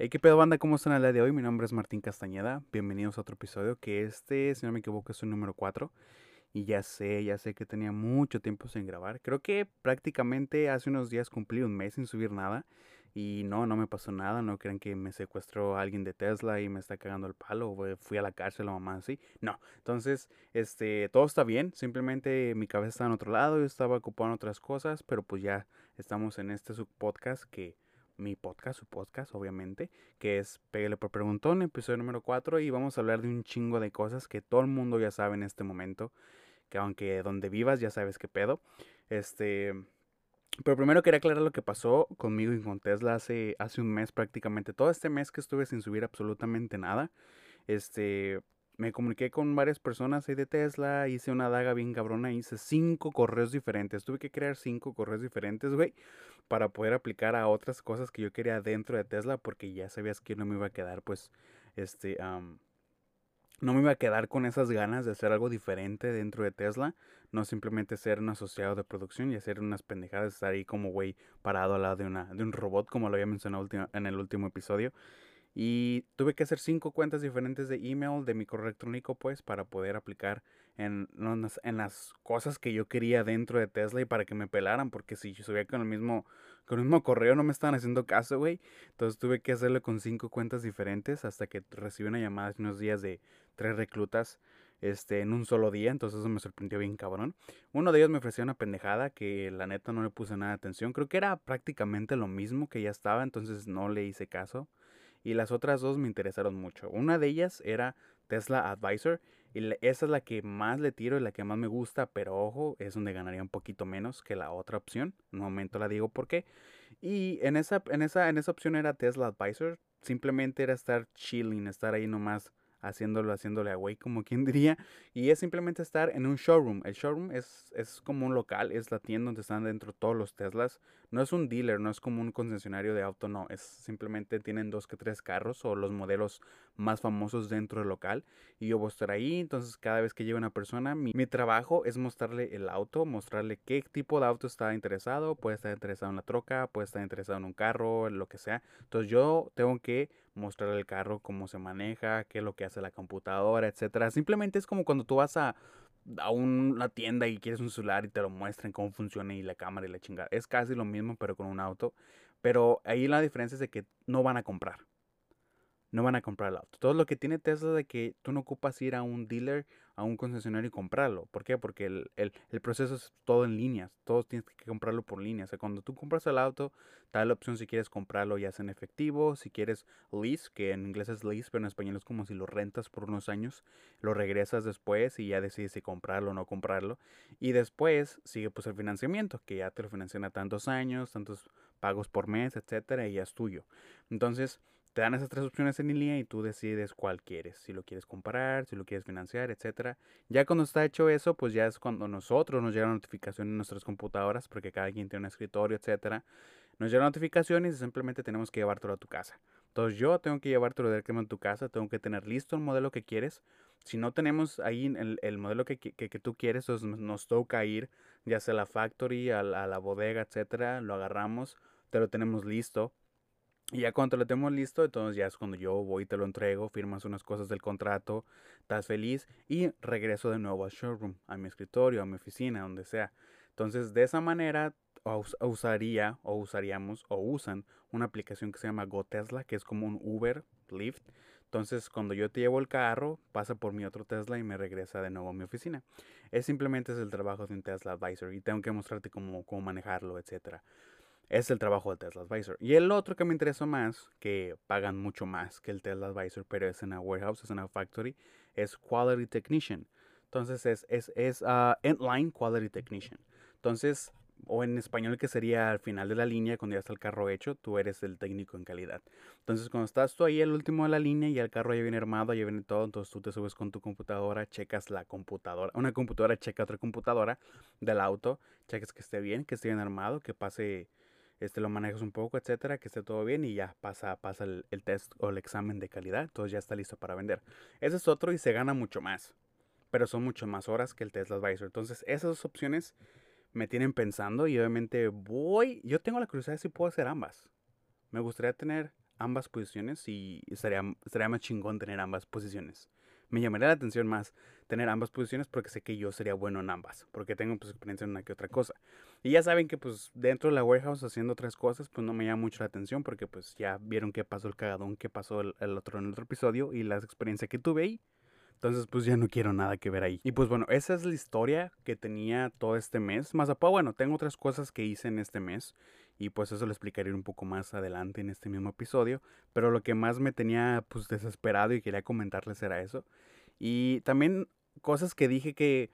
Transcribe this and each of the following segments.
Hey, ¿qué pedo banda? ¿Cómo están el día de hoy? Mi nombre es Martín Castañeda. Bienvenidos a otro episodio que este, si no me equivoco, es el número 4. Y ya sé, ya sé que tenía mucho tiempo sin grabar. Creo que prácticamente hace unos días cumplí un mes sin subir nada. Y no, no me pasó nada. No crean que me secuestró alguien de Tesla y me está cagando el palo. O fui a la cárcel o mamá así. No. Entonces, este, todo está bien. Simplemente mi cabeza está en otro lado. Yo estaba ocupado en otras cosas. Pero pues ya estamos en este subpodcast que mi podcast, su podcast, obviamente, que es Pégale por Preguntón, episodio número 4, y vamos a hablar de un chingo de cosas que todo el mundo ya sabe en este momento, que aunque donde vivas ya sabes qué pedo. Este, pero primero quería aclarar lo que pasó conmigo y con Tesla hace, hace un mes prácticamente. Todo este mes que estuve sin subir absolutamente nada. Este, me comuniqué con varias personas ahí de Tesla, hice una daga bien cabrona, hice cinco correos diferentes. Tuve que crear cinco correos diferentes, güey, para poder aplicar a otras cosas que yo quería dentro de Tesla, porque ya sabías que no me iba a quedar, pues, este, no me iba a quedar con esas ganas de hacer algo diferente dentro de Tesla, no simplemente ser un asociado de producción y hacer unas pendejadas, estar ahí como güey parado al lado de, una, de un robot, como lo había mencionado en el último episodio. Y tuve que hacer cinco cuentas diferentes de email de mi correo electrónico, pues, para poder aplicar en, en las cosas que yo quería dentro de Tesla y para que me pelaran, porque si yo subía con el mismo, con el mismo correo no me estaban haciendo caso, güey. Entonces tuve que hacerlo con cinco cuentas diferentes hasta que recibí una llamada hace unos días de tres reclutas este, en un solo día, entonces eso me sorprendió bien cabrón. Uno de ellos me ofreció una pendejada que la neta no le puse nada de atención. Creo que era prácticamente lo mismo que ya estaba, entonces no le hice caso y las otras dos me interesaron mucho. Una de ellas era Tesla Advisor y esa es la que más le tiro y la que más me gusta, pero ojo, es donde ganaría un poquito menos que la otra opción. Un momento la digo por qué. Y en esa, en esa, en esa opción era Tesla Advisor. Simplemente era estar chilling, estar ahí nomás haciéndolo, haciéndole a güey, como quien diría. Y es simplemente estar en un showroom. El showroom es, es como un local, es la tienda donde están dentro todos los Teslas. No es un dealer, no es como un concesionario de auto, no. Es simplemente tienen dos que tres carros o los modelos más famosos dentro del local. Y yo voy a estar ahí, entonces cada vez que llega una persona, mi, mi trabajo es mostrarle el auto, mostrarle qué tipo de auto está interesado. Puede estar interesado en la troca, puede estar interesado en un carro, lo que sea. Entonces yo tengo que mostrar el carro, cómo se maneja, qué es lo que hace la computadora, etcétera. Simplemente es como cuando tú vas a, a una tienda y quieres un celular y te lo muestran cómo funciona y la cámara y la chingada. Es casi lo mismo, pero con un auto. Pero ahí la diferencia es de que no van a comprar. No van a comprar el auto. Todo lo que tiene Tesla es de que tú no ocupas ir a un dealer a un concesionario y comprarlo. ¿Por qué? Porque el, el, el, proceso es todo en línea. Todos tienes que comprarlo por línea. O sea, cuando tú compras el auto, te da la opción si quieres comprarlo ya sea en efectivo, si quieres lease, que en inglés es lease, pero en español es como si lo rentas por unos años, lo regresas después y ya decides si comprarlo o no comprarlo. Y después sigue pues el financiamiento, que ya te lo financian a tantos años, tantos pagos por mes, etcétera, y ya es tuyo. Entonces, te dan esas tres opciones en línea y tú decides cuál quieres, si lo quieres comprar, si lo quieres financiar, etc. Ya cuando está hecho eso, pues ya es cuando nosotros nos llega notificación en nuestras computadoras, porque cada quien tiene un escritorio, etc. Nos llega notificaciones y simplemente tenemos que llevártelo a tu casa. Entonces yo tengo que llevártelo directamente a tu casa, tengo que tener listo el modelo que quieres. Si no tenemos ahí el, el modelo que, tú quieres, entonces nos toca ir ya sea a la factory, a, a la bodega, etcétera, lo agarramos, te lo tenemos listo y ya cuando lo tenemos listo, entonces ya es cuando yo voy y te lo entrego, firmas unas cosas del contrato, estás feliz y regreso de nuevo al showroom, a mi escritorio, a mi oficina, donde sea. Entonces de esa manera usaría o usaríamos o usan una aplicación que se llama GoTesla, que es como un Uber, Lyft. Entonces cuando yo te llevo el carro, pasa por mi otro Tesla y me regresa de nuevo a mi oficina. Es simplemente es el trabajo de un Tesla Advisor y tengo que mostrarte cómo, cómo manejarlo, etcétera es el trabajo del Tesla Advisor. Y el otro que me interesa más, que pagan mucho más que el Tesla Advisor, pero es en una warehouse, es en una factory, es Quality Technician. Entonces es, es, es uh, Endline Quality Technician. Entonces, o en español que sería al final de la línea, cuando ya está el carro hecho, tú eres el técnico en calidad. Entonces, cuando estás tú ahí el último de la línea y el carro ya viene armado, ya viene todo, entonces tú te subes con tu computadora, checas la computadora, una computadora checa otra computadora del auto, checas que esté bien, que esté bien armado, que pase este, lo manejas un poco, etcétera, que esté todo bien y ya pasa, pasa el, test o el examen de calidad, entonces ya está listo para vender. Ese es otro y se gana mucho más, pero son mucho más horas que el Tesla Advisor. Entonces, esas dos opciones me tienen pensando y obviamente voy, yo tengo la curiosidad de si puedo hacer ambas. Me gustaría tener ambas posiciones y estaría, estaría más chingón tener ambas posiciones. Me llamaría la atención más tener ambas posiciones porque sé que yo sería bueno en ambas, porque tengo pues experiencia en una que otra cosa. Y ya saben que pues dentro de la warehouse haciendo otras cosas pues no me llama mucho la atención porque pues ya vieron qué pasó el cagadón, qué pasó el, el otro en el otro episodio y las experiencias que tuve ahí. Entonces, pues ya no quiero nada que ver ahí. Y pues bueno, esa es la historia que tenía todo este mes. Más aparte, bueno, tengo otras cosas que hice en este mes. Y pues eso lo explicaré un poco más adelante en este mismo episodio. Pero lo que más me tenía pues desesperado y quería comentarles era eso. Y también cosas que dije que,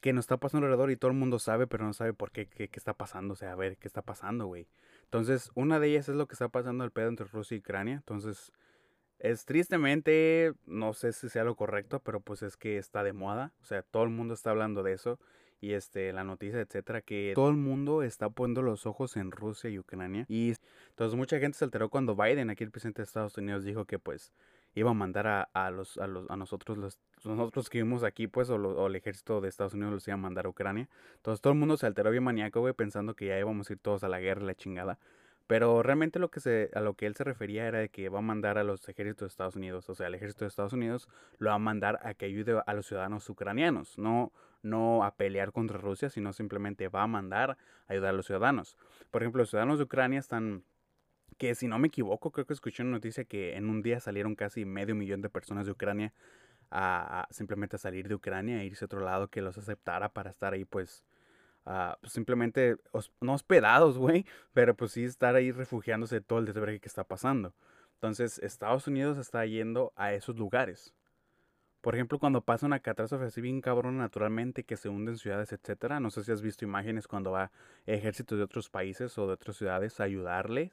que nos está pasando alrededor y todo el mundo sabe, pero no sabe por qué, qué, qué está pasando. O sea, a ver, qué está pasando, güey. Entonces, una de ellas es lo que está pasando el pedo entre Rusia y Ucrania. Entonces, es tristemente, no sé si sea lo correcto, pero pues es que está de moda. O sea, todo el mundo está hablando de eso. Y este, la noticia, etcétera, que todo el mundo está poniendo los ojos en Rusia y Ucrania. Y entonces mucha gente se alteró cuando Biden, aquí el presidente de Estados Unidos, dijo que pues iba a mandar a, a los, a los, a nosotros, los, nosotros que vivimos aquí, pues, o, el ejército de Estados Unidos los iba a mandar a Ucrania. Entonces todo el mundo se alteró bien maníaco, güey, pensando que ya íbamos a ir todos a la guerra la chingada. Pero realmente lo que se, a lo que él se refería era de que va a mandar a los ejércitos de Estados Unidos, o sea, el ejército de Estados Unidos lo va a mandar a que ayude a los ciudadanos ucranianos, no, no a pelear contra Rusia, sino simplemente va a mandar a ayudar a los ciudadanos. Por ejemplo, los ciudadanos de Ucrania están, que si no me equivoco, creo que escuché una noticia que en un día salieron casi medio millón de personas de Ucrania a, simplemente salir de Ucrania e irse a otro lado que los aceptara para estar ahí pues Uh, pues simplemente, no hospedados, güey, pero pues sí estar ahí refugiándose de todo el desvergue que está pasando. Entonces, Estados Unidos está yendo a esos lugares. Por ejemplo, cuando pasa una catástrofe así bien cabrón naturalmente, que se hunden ciudades, etcétera. No sé si has visto imágenes cuando va ejércitos de otros países o de otras ciudades a ayudarle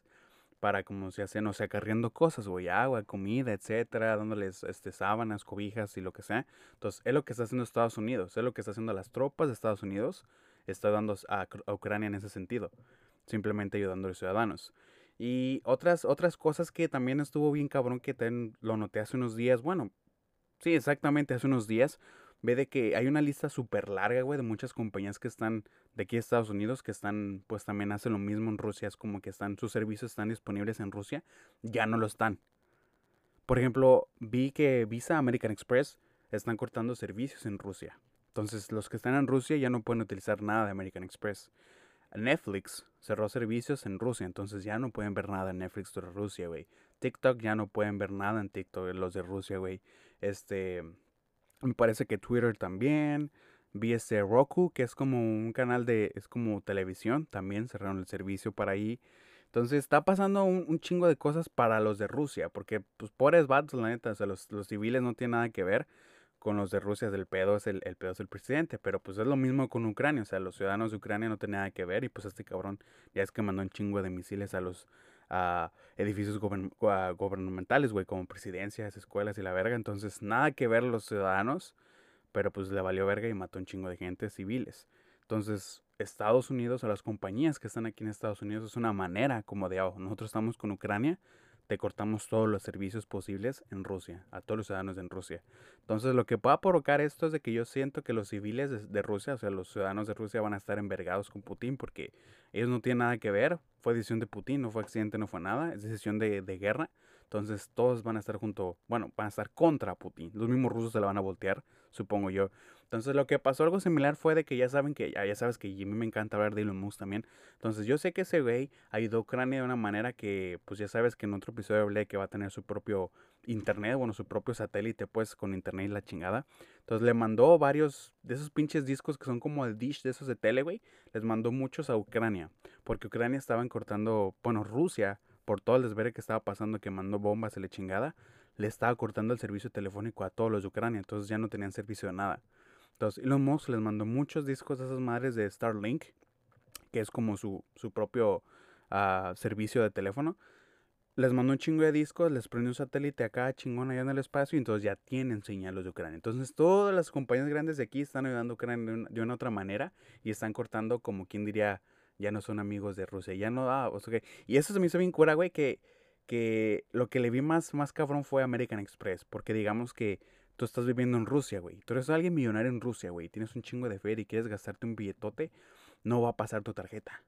para, como se hace, no sé, acarreando cosas, güey, agua, comida, etcétera, dándoles este, sábanas, cobijas y lo que sea. Entonces, es lo que está haciendo Estados Unidos, es lo que está haciendo las tropas de Estados Unidos está dando a, a, Ucrania en ese sentido, simplemente ayudando a los ciudadanos. Y otras, otras cosas que también estuvo bien cabrón que ten, lo noté hace unos días, bueno, sí, exactamente hace unos días, ve de que hay una lista súper larga, güey, de muchas compañías que están de aquí a Estados Unidos, que están, pues también hacen lo mismo en Rusia, es como que están, sus servicios están disponibles en Rusia, ya no lo están. Por ejemplo, vi que Visa American Express están cortando servicios en Rusia. Entonces, los que están en Rusia ya no pueden utilizar nada de American Express. Netflix cerró servicios en Rusia, entonces ya no pueden ver nada en Netflix de Rusia, güey. TikTok ya no pueden ver nada en TikTok los de Rusia, güey. Este, me parece que Twitter también. Vi este Roku, que es como un canal de, es como televisión, también cerraron el servicio para ahí. Entonces está pasando un, chingo de cosas para los de Rusia, porque pues pobres vatos, la neta, o sea, los, los civiles no tienen nada que ver con los de Rusia del pedo es el, el pedo es el presidente, pero pues es lo mismo con Ucrania, o sea, los ciudadanos de Ucrania no tienen nada que ver y pues este cabrón ya es que mandó un chingo de misiles a los a edificios gubernamentales, güey, como presidencias, escuelas y la verga, entonces nada que ver los ciudadanos, pero pues le valió verga y mató un chingo de gente civiles. Entonces, Estados Unidos, a las compañías que están aquí en Estados Unidos, es una manera como de, oh, nosotros estamos con Ucrania, te cortamos todos los servicios posibles en Rusia, a todos los ciudadanos en Rusia. Entonces, lo que pueda provocar esto es de que yo siento que los civiles de, Rusia, o sea, los ciudadanos de Rusia van a estar envergados con Putin porque ellos no tienen nada que ver. Fue decisión de Putin, no fue accidente, no fue nada, es decisión de, de guerra. Entonces, todos van a estar junto, bueno, van a estar contra Putin. Los mismos rusos se la van a voltear, supongo yo. Entonces lo que pasó algo similar fue de que ya saben que, ya, sabes que a mí me encanta hablar de Elon Musk también. Entonces yo sé que ese güey ayudó a Ucrania de una manera que, pues ya sabes que en otro episodio hablé que va a tener su propio internet, bueno, su propio satélite, pues con internet y la chingada. Entonces le mandó varios de esos pinches discos que son como el dish de esos de tele, güey. Les mandó muchos a Ucrania. Porque Ucrania estaban cortando, bueno, Rusia, por todo el desvere que estaba pasando, que mandó bombas y la chingada, le estaba cortando el servicio telefónico a todos los de Ucrania. Entonces ya no tenían servicio de nada. Entonces Elon Musk les mandó muchos discos a esas madres de Starlink, que es como su, su propio uh, servicio de teléfono. Les mandó un chingo de discos, les prendió un satélite acá chingón allá en el espacio y entonces ya tienen señal los de Ucrania. Entonces todas las compañías grandes de aquí están ayudando a Ucrania de una, otra manera y están cortando como quien diría, ya no son amigos de Rusia, ya no, ah, okay. Y eso se me hizo bien cura, güey, que, que lo que le vi más, más cabrón fue American Express, porque digamos que tú estás viviendo en Rusia, güey. Tú eres alguien millonario en Rusia, güey. Tienes un chingo de fe y quieres gastarte un billetote, no va a pasar tu tarjeta.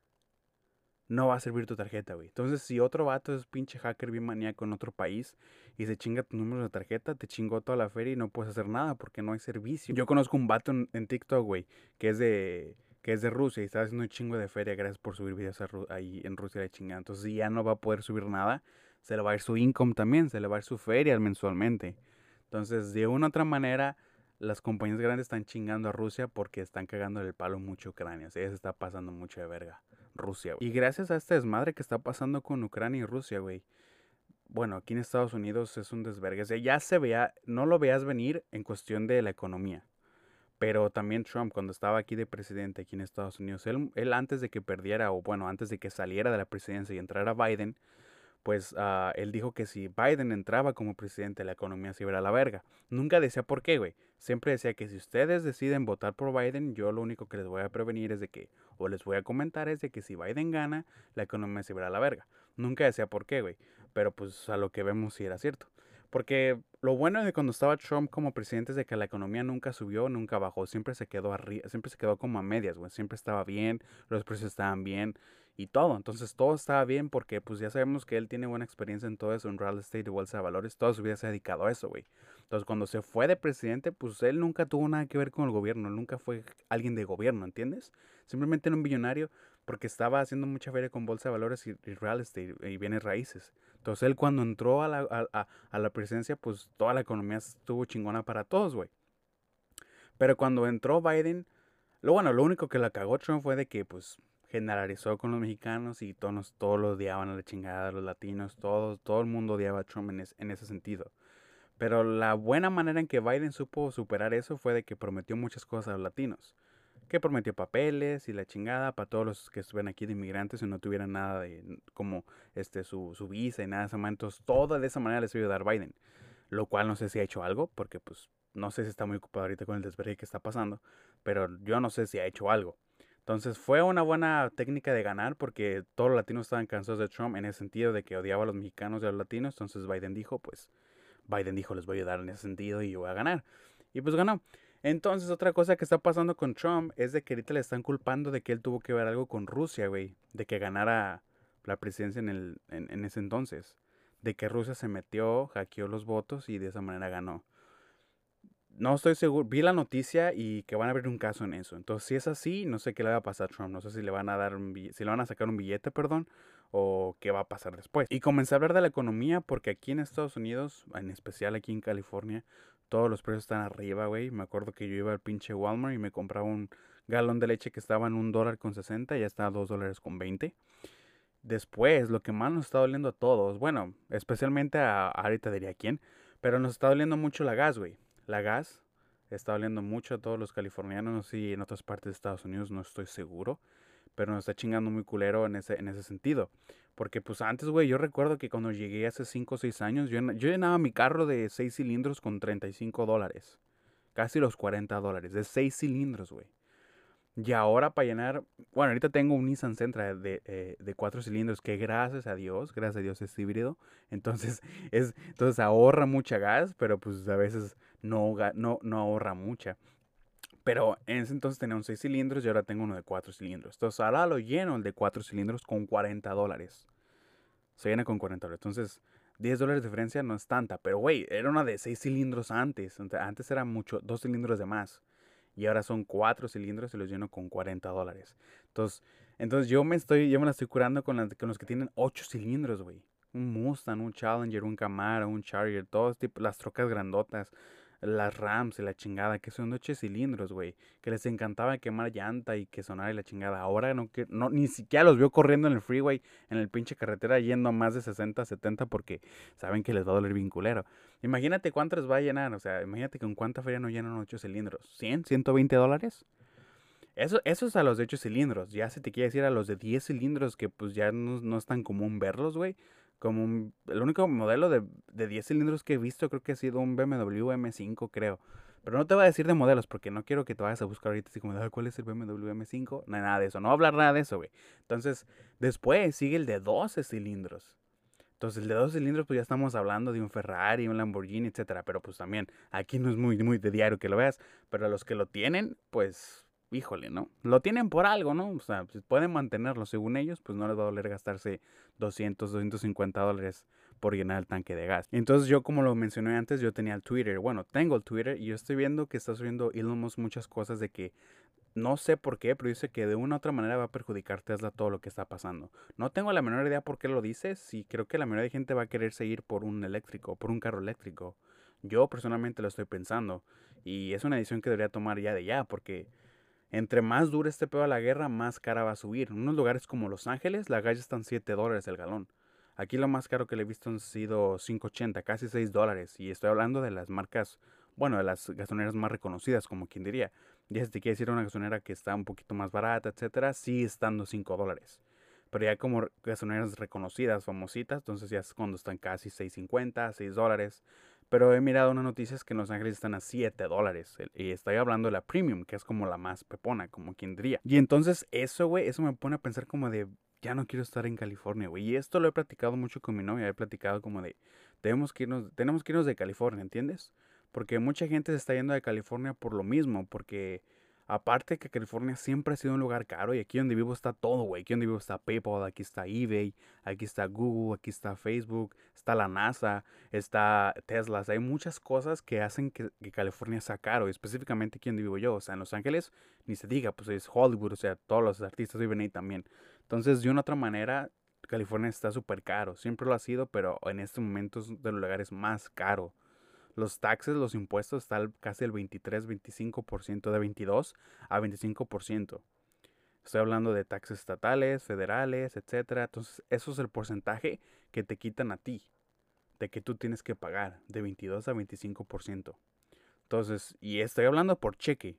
No va a servir tu tarjeta, güey. Entonces, si otro vato es pinche hacker bien maníaco en otro país y se chinga tu número de tarjeta, te chingó toda la feria y no puedes hacer nada porque no hay servicio. Yo conozco un vato en, TikTok, güey, que es de que es de Rusia y está haciendo un chingo de feria gracias por subir videos ahí en Rusia de chingada. Entonces, ya no va a poder subir nada, se le va a ir su income también, se le va a ir su feria mensualmente. Entonces, de una u otra manera, las compañías grandes están chingando a Rusia porque están cagando el palo mucho a Ucrania. O sea, se está pasando mucho de verga. Rusia, Y gracias a este desmadre que está pasando con Ucrania y Rusia, güey. Bueno, aquí en Estados Unidos es un desvergue. Ya se veía, no lo veas venir en cuestión de la economía. Pero también Trump, cuando estaba aquí de presidente aquí en Estados Unidos, él, él antes de que perdiera, o bueno, antes de que saliera de la presidencia y entrara Biden, pues ah, él dijo que si Biden entraba como presidente, la economía se iba a la verga. Nunca decía por qué, güey. Siempre decía que si ustedes deciden votar por Biden, yo lo único que les voy a prevenir es de que, o les voy a comentar es de que si Biden gana, la economía se irá a la verga. Nunca decía por qué, güey. Pero pues a lo que vemos sí era cierto. Porque lo bueno de cuando estaba Trump como presidente es de que la economía nunca subió, nunca bajó, siempre se quedó arriba, siempre se quedó como a medias, güey. Siempre estaba bien, los precios estaban bien y todo. Entonces todo estaba bien porque pues ya sabemos que él tiene buena experiencia en todo eso, en real estate y bolsa de valores. Toda su vida se ha dedicado a eso, güey. Entonces cuando se fue de presidente, pues él nunca tuvo nada que ver con el gobierno, nunca fue alguien de gobierno, ¿entiendes? Simplemente era un billonario porque estaba haciendo mucha feria con bolsa de valores y, real estate y bienes raíces. Entonces él cuando entró a la, a, a la presidencia, pues toda la economía estuvo chingona para todos, güey. Pero cuando entró Biden, lo bueno, lo único que la cagó Trump fue de que pues generalizó con los mexicanos y todos, todos lo odiaban a la chingada, los latinos, todos, todo el mundo odiaba a Trump en, en ese sentido. Pero la buena manera en que Biden supo superar eso fue de que prometió muchas cosas a los latinos. Que prometió papeles y la chingada para todos los que estuvieran aquí de inmigrantes y no tuvieran nada de como este su, su visa y nada de eso. Entonces, todo de esa manera les iba a dar Biden. Lo cual no sé si ha hecho algo, porque pues no sé si está muy ocupado ahorita con el desvergue que está pasando. Pero yo no sé si ha hecho algo. Entonces fue una buena técnica de ganar porque todos los latinos estaban cansados de Trump en el sentido de que odiaba a los mexicanos y a los latinos. Entonces Biden dijo, pues Biden dijo, les voy a ayudar en ese sentido y yo voy a ganar. Y pues ganó. Entonces otra cosa que está pasando con Trump es de que ahorita le están culpando de que él tuvo que ver algo con Rusia, güey. De que ganara la presidencia en, el, en ese entonces. De que Rusia se metió, hackeó los votos y de esa manera ganó no estoy seguro, vi la noticia y que van a abrir un caso en eso. Entonces, si es así, no sé qué le va a pasar a Trump. No sé si le van a dar un si le van a sacar un billete, perdón, o qué va a pasar después. Y comencé a hablar de la economía porque aquí en Estados Unidos, en especial aquí en California, todos los precios están arriba, güey. Me acuerdo que yo iba al pinche Walmart y me compraba un galón de leche que estaba en un dólar con 60 y ya está a dos dólares con 20. Después, lo que más nos está doliendo a todos, bueno, especialmente a, ahorita diría quién, pero nos está doliendo mucho la gas, güey la gas está oliendo mucho a todos los californianos, si en otras partes de Estados Unidos, no estoy seguro, pero nos está chingando muy culero en ese, en ese sentido. Porque pues antes, güey, yo recuerdo que cuando llegué hace 5 o 6 años, yo, yo llenaba mi carro de 6 cilindros con 35 dólares. Casi los 40 dólares, de 6 cilindros, güey. Y ahora para llenar, bueno, ahorita tengo un Nissan Sentra de, eh, de cuatro cilindros que gracias a Dios, gracias a Dios es híbrido. Entonces, es, entonces ahorra mucha gas, pero pues a veces no, no, no ahorra mucha. Pero en ese entonces tenía un 6 cilindros y ahora tengo uno de 4 cilindros. Entonces ahora lo lleno el de 4 cilindros con 40 dólares. Se llena con 40 dólares. Entonces 10 dólares de diferencia no es tanta. Pero güey, era una de 6 cilindros antes. Antes era mucho, 2 cilindros de más. Y ahora son 4 cilindros y los lleno con 40 dólares. Entonces, entonces yo me estoy, yo me la estoy curando con, con los que tienen 8 cilindros, güey. Un Mustang, un Challenger, un Camaro, un Charger, todos tipo, las trocas grandotas las Rams y la chingada, que son ocho cilindros, güey, que les encantaba quemar llanta y que sonara y la chingada. Ahora no, que, no ni siquiera los veo corriendo en el freeway, en el pinche carretera, yendo a más de 60, 70 porque saben que les va a doler bien culero. Imagínate cuánto les va a llenar, o sea, imagínate con cuánta feria no llenan ocho cilindros. ¿100? ¿120 dólares? Eso, eso es a los de 8 cilindros. Ya se te quiere decir a los de 10 cilindros que pues ya no, no es tan común verlos, güey como el único modelo de, de 10 cilindros que he visto creo que ha sido un BMW M5, creo. Pero no te voy a decir de modelos porque no quiero que te vayas a buscar ahorita así como, ¿cuál es el BMW M5? No, nada de eso, no voy a hablar nada de eso, güey. Entonces, después sigue el de 12 cilindros. Entonces, el de 12 cilindros, pues ya estamos hablando de un Ferrari, un Lamborghini, etcétera. Pero pues también, aquí no es muy, muy de diario que lo veas. Pero a los que lo tienen, pues híjole, ¿no? Lo tienen por algo, ¿no? O sea, si pueden mantenerlo según ellos, pues no les va a doler gastarse 200, 250 dólares por llenar el tanque de gas. Entonces yo como lo mencioné antes, yo tenía el Twitter. Bueno, tengo el Twitter y yo estoy viendo que está subiendo Elon Musk muchas cosas de que no sé por qué, pero dice que de una u otra manera va a perjudicar Tesla todo lo que está pasando. No tengo la menor idea por qué lo dice. Si creo que la mayoría de gente va a querer seguir por un eléctrico, por un carro eléctrico. Yo personalmente lo estoy pensando. Y es una decisión que debería tomar ya de ya, porque entre más dure este pedo a la guerra, más cara va a subir. En unos lugares como Los Ángeles, la gas están 7 dólares el galón. Aquí lo más caro que le he visto han sido 5.80, casi 6 dólares. Y estoy hablando de las marcas, bueno, de las gasolineras más reconocidas, como quien diría. Ya si te quiere decir una gasolinera que está un poquito más barata, etcétera, sí estando 5 dólares. Pero ya como gasolineras reconocidas, famositas, entonces ya es cuando están casi 6.50, 6 dólares. Pero he mirado unas noticias que en Los Ángeles están a 7 dólares. Y estoy hablando de la premium, que es como la más pepona, como quien diría. Y entonces eso, güey, eso me pone a pensar como de, ya no quiero estar en California, güey. Y esto lo he platicado mucho con mi novia. He platicado como de, tenemos que irnos, tenemos que irnos de California, ¿entiendes? Porque mucha gente se está yendo de California por lo mismo, porque Aparte que California siempre ha sido un lugar caro y aquí donde vivo está todo, güey. Aquí donde vivo está PayPal, aquí está eBay, aquí está Google, aquí está Facebook, está la NASA, está Tesla. Hay muchas cosas que hacen que, California sea caro, específicamente aquí donde vivo yo. O sea, en Los Ángeles, ni se diga, pues es Hollywood, o sea, todos los artistas viven ahí también. Entonces, de una otra manera, California está súper caro. Siempre lo ha sido, pero en este momento es de los lugares más caros los taxes, los impuestos están casi el 23, 25%, de 22 a 25%. Estoy hablando de taxes estatales, federales, etcétera. Entonces, eso es el porcentaje que te quitan a ti, de que tú tienes que pagar, de 22 a 25%. Entonces, y estoy hablando por cheque.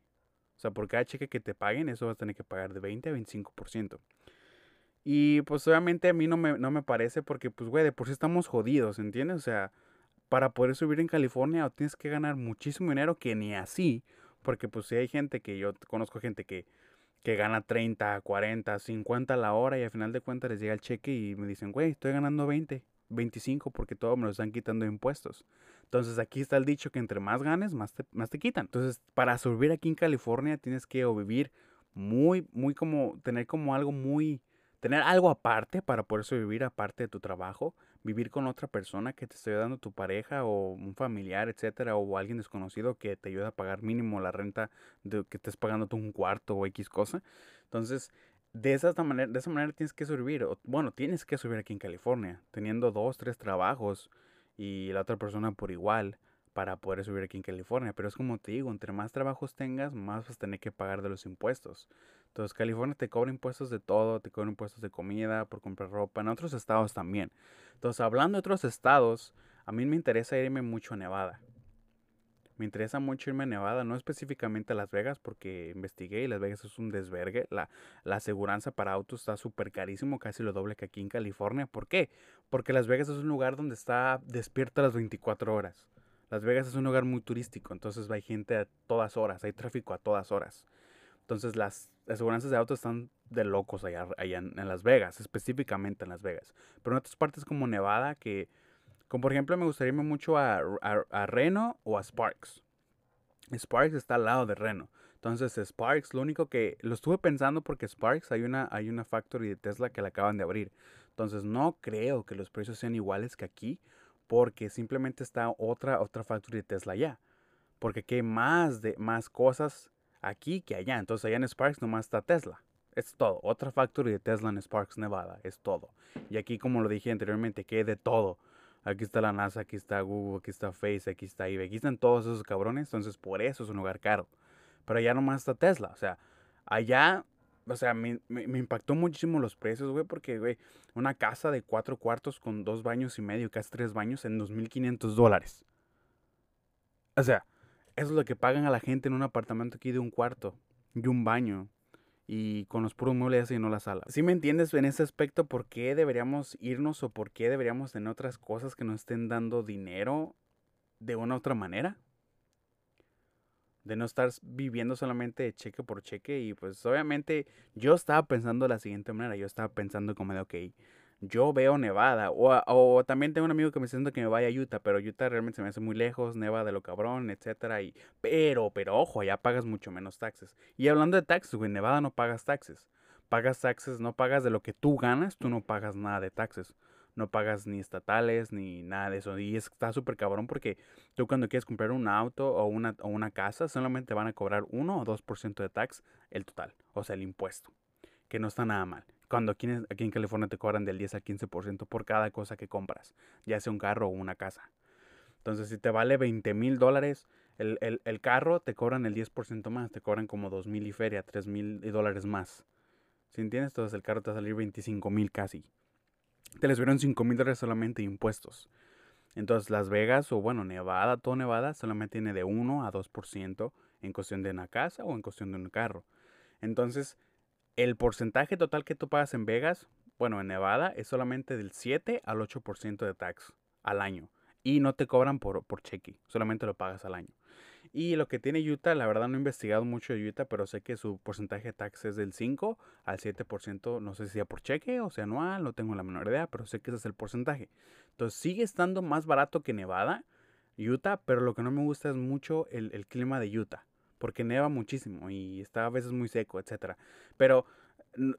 O sea, por cada cheque que te paguen, eso vas a tener que pagar de 20 a 25%. Y pues obviamente a mí no me, no me parece porque, pues, güey, de por sí estamos jodidos, ¿entiendes? O sea, para poder subir en California tienes que ganar muchísimo dinero que ni así, porque pues si hay gente que yo conozco gente que, que gana 30, 40, 50 a la hora y al final de cuentas les llega el cheque y me dicen, güey, estoy ganando 20, 25 porque todo me lo están quitando impuestos. Entonces aquí está el dicho que entre más ganes, más te, más te quitan. Entonces para subir aquí en California tienes que o vivir muy, muy como, tener como algo muy, tener algo aparte para poder sobrevivir aparte de tu trabajo vivir con otra persona que te esté dando tu pareja o un familiar, etcétera, o alguien desconocido que te ayude a pagar mínimo la renta de que estés pagando tú un cuarto o X cosa. Entonces, de esa manera, de esa manera tienes que sobrevivir. Bueno, tienes que subir aquí en California, teniendo dos, tres trabajos y la otra persona por igual para poder subir aquí en California. Pero es como te digo, entre más trabajos tengas, más vas a tener que pagar de los impuestos. Entonces California te cobra impuestos de todo, te cobra impuestos de comida, por comprar ropa, en otros estados también. Entonces hablando de otros estados, a mí me interesa irme mucho a Nevada. Me interesa mucho irme a Nevada, no específicamente a Las Vegas, porque investigué y Las Vegas es un desvergue. La, la aseguranza para autos está súper carísimo, casi lo doble que aquí en California. ¿Por qué? Porque Las Vegas es un lugar donde está despierta las 24 horas. Las Vegas es un lugar muy turístico, entonces hay gente a todas horas, hay tráfico a todas horas. Entonces las aseguranzas de autos están de locos allá, en, Las Vegas, específicamente en Las Vegas. Pero en otras partes como Nevada, que, como por ejemplo me gustaría mucho a, a, Reno o a Sparks. Sparks está al lado de Reno. Entonces Sparks, lo único que lo estuve pensando porque Sparks hay una, hay una factory de Tesla que la acaban de abrir. Entonces no creo que los precios sean iguales que aquí porque simplemente está otra, otra factory de Tesla allá. Porque aquí hay más, de, más cosas aquí que allá. Entonces allá en Sparks nomás está Tesla. Es todo. Otra factory de Tesla en Sparks, Nevada. Es todo. Y aquí, como lo dije anteriormente, que de todo. Aquí está la NASA, aquí está Google, aquí está Face, aquí está eBay. Aquí están todos esos cabrones. Entonces por eso es un lugar caro. Pero allá nomás está Tesla. O sea, allá o sea, me, me, impactó muchísimo los precios, güey, porque, güey, una casa de cuatro cuartos con dos baños y medio, casi tres baños, en 2.500 dólares. O sea, eso es lo que pagan a la gente en un apartamento aquí de un cuarto y un baño. Y con los puros muebles y no la sala. Si me entiendes en ese aspecto por qué deberíamos irnos o por qué deberíamos tener otras cosas que nos estén dando dinero de una u otra manera? de no estar viviendo solamente cheque por cheque y pues obviamente yo estaba pensando de la siguiente manera, yo estaba pensando como de, ok, yo veo Nevada. O, o, también tengo un amigo que me está que me vaya a Utah, pero Utah realmente se me hace muy lejos, Nevada lo cabrón, etcétera. Y, pero, pero ojo, allá pagas mucho menos taxes. Y hablando de taxes, güey, Nevada no pagas taxes. Pagas taxes, no pagas de lo que tú ganas, tú no pagas nada de taxes. No pagas ni estatales ni nada de eso. Y está súper cabrón porque tú cuando quieres comprar un auto o una, o una casa, solamente van a cobrar 1 o 2% de tax el total, o sea, el impuesto. Que no está nada mal cuando aquí, en California te cobran del 10 al 15% por cada cosa que compras, ya sea un carro o una casa. Entonces, si te vale 20 mil dólares el, el, el, carro, te cobran el 10% más, te cobran como 2 mil y feria, 3 mil dólares más. ¿Sí entiendes? Entonces el carro te va a salir 25 mil casi. Te les vieron 5 mil dólares solamente impuestos. Entonces Las Vegas o bueno, Nevada, todo Nevada solamente tiene de 1 a 2% en cuestión de una casa o en cuestión de un carro. Entonces, el porcentaje total que tú pagas en Vegas, bueno, en Nevada, es solamente del 7 al 8% de tax al año. Y no te cobran por, por cheque, solamente lo pagas al año. Y lo que tiene Utah, la verdad no he investigado mucho de Utah, pero sé que su porcentaje de tax es del 5 al 7%, no sé si sea por cheque o sea anual, no tengo la menor idea, pero sé que ese es el porcentaje. Entonces sigue estando más barato que Nevada, Utah, pero lo que no me gusta es mucho el, el clima de Utah porque neva muchísimo y está a veces muy seco, etc. Pero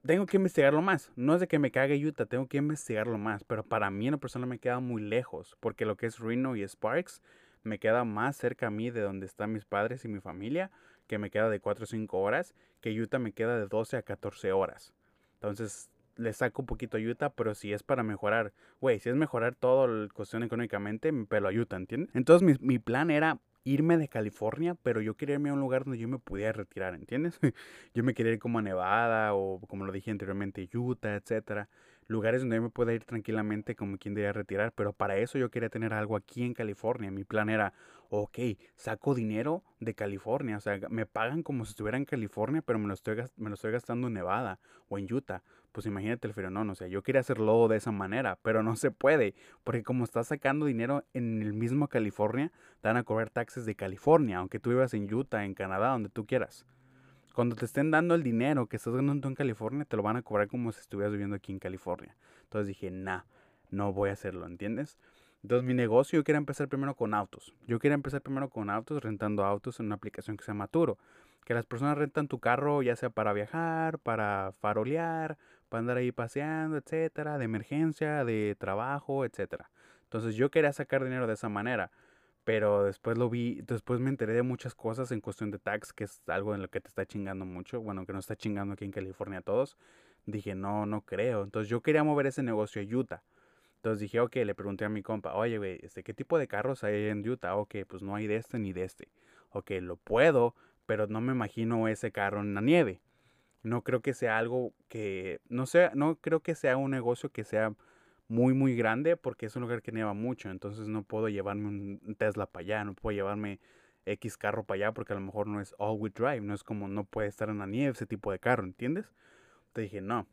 tengo que investigarlo más. No es de que me cague Utah, tengo que investigarlo más. Pero para mí en lo personal me queda muy lejos, porque lo que es Reno y Sparks me queda más cerca a mí de donde están mis padres y mi familia, que me queda de 4 o 5 horas, que Utah me queda de 12 a 14 horas. Entonces le saco un poquito a Utah, pero si es para mejorar, güey, si es mejorar todo la cuestión económicamente, me pelo a Utah, ¿entiendes? Entonces mi, mi plan era irme de California, pero yo quería irme a un lugar donde yo me pudiera retirar, ¿entiendes? yo me quería ir como a Nevada o como lo dije anteriormente, Utah, etcétera. Lugares donde yo me pueda ir tranquilamente como quien diría retirar, pero para eso yo quería tener algo aquí en California. Mi plan era, ok, saco dinero de California, o sea, me pagan como si estuviera en California, pero me lo estoy, me lo estoy gastando en Nevada o en Utah pues imagínate el frenón, o sea, yo quería hacerlo de esa manera, pero no se puede, porque como estás sacando dinero en el mismo California, te van a cobrar taxes de California, aunque tú vivas en Utah, en Canadá, donde tú quieras. Cuando te estén dando el dinero que estás ganando en California, te lo van a cobrar como si estuvieras viviendo aquí en California. Entonces dije, nah, no voy a hacerlo, ¿entiendes? Entonces mi negocio yo quería empezar primero con autos. Yo quería empezar primero con autos, rentando autos en una aplicación que se llama Turo. Que las personas rentan tu carro ya sea para viajar, para farolear, para andar ahí paseando, etcétera, de emergencia, de trabajo, etcétera. Entonces yo quería sacar dinero de esa manera, pero después lo vi, después me enteré de muchas cosas en cuestión de tax, que es algo en lo que te está chingando mucho, bueno, que nos está chingando aquí en California a todos. Dije, no, no creo. Entonces yo quería mover ese negocio a Utah. Entonces dije, ok, le pregunté a mi compa, oye, güey, este, ¿qué tipo de carros hay en Utah? Ok, pues no hay de este ni de este. Ok, lo puedo, pero no me imagino ese carro en la nieve. No creo que sea algo que, no sé, no creo que sea un negocio que sea muy, muy grande porque es un lugar que nieva mucho. Entonces no puedo llevarme un Tesla para allá, no puedo llevarme X carro para allá porque a lo mejor no es all-wheel drive, no es como no puede estar en la nieve ese tipo de carro, ¿entiendes? Entonces dije, no.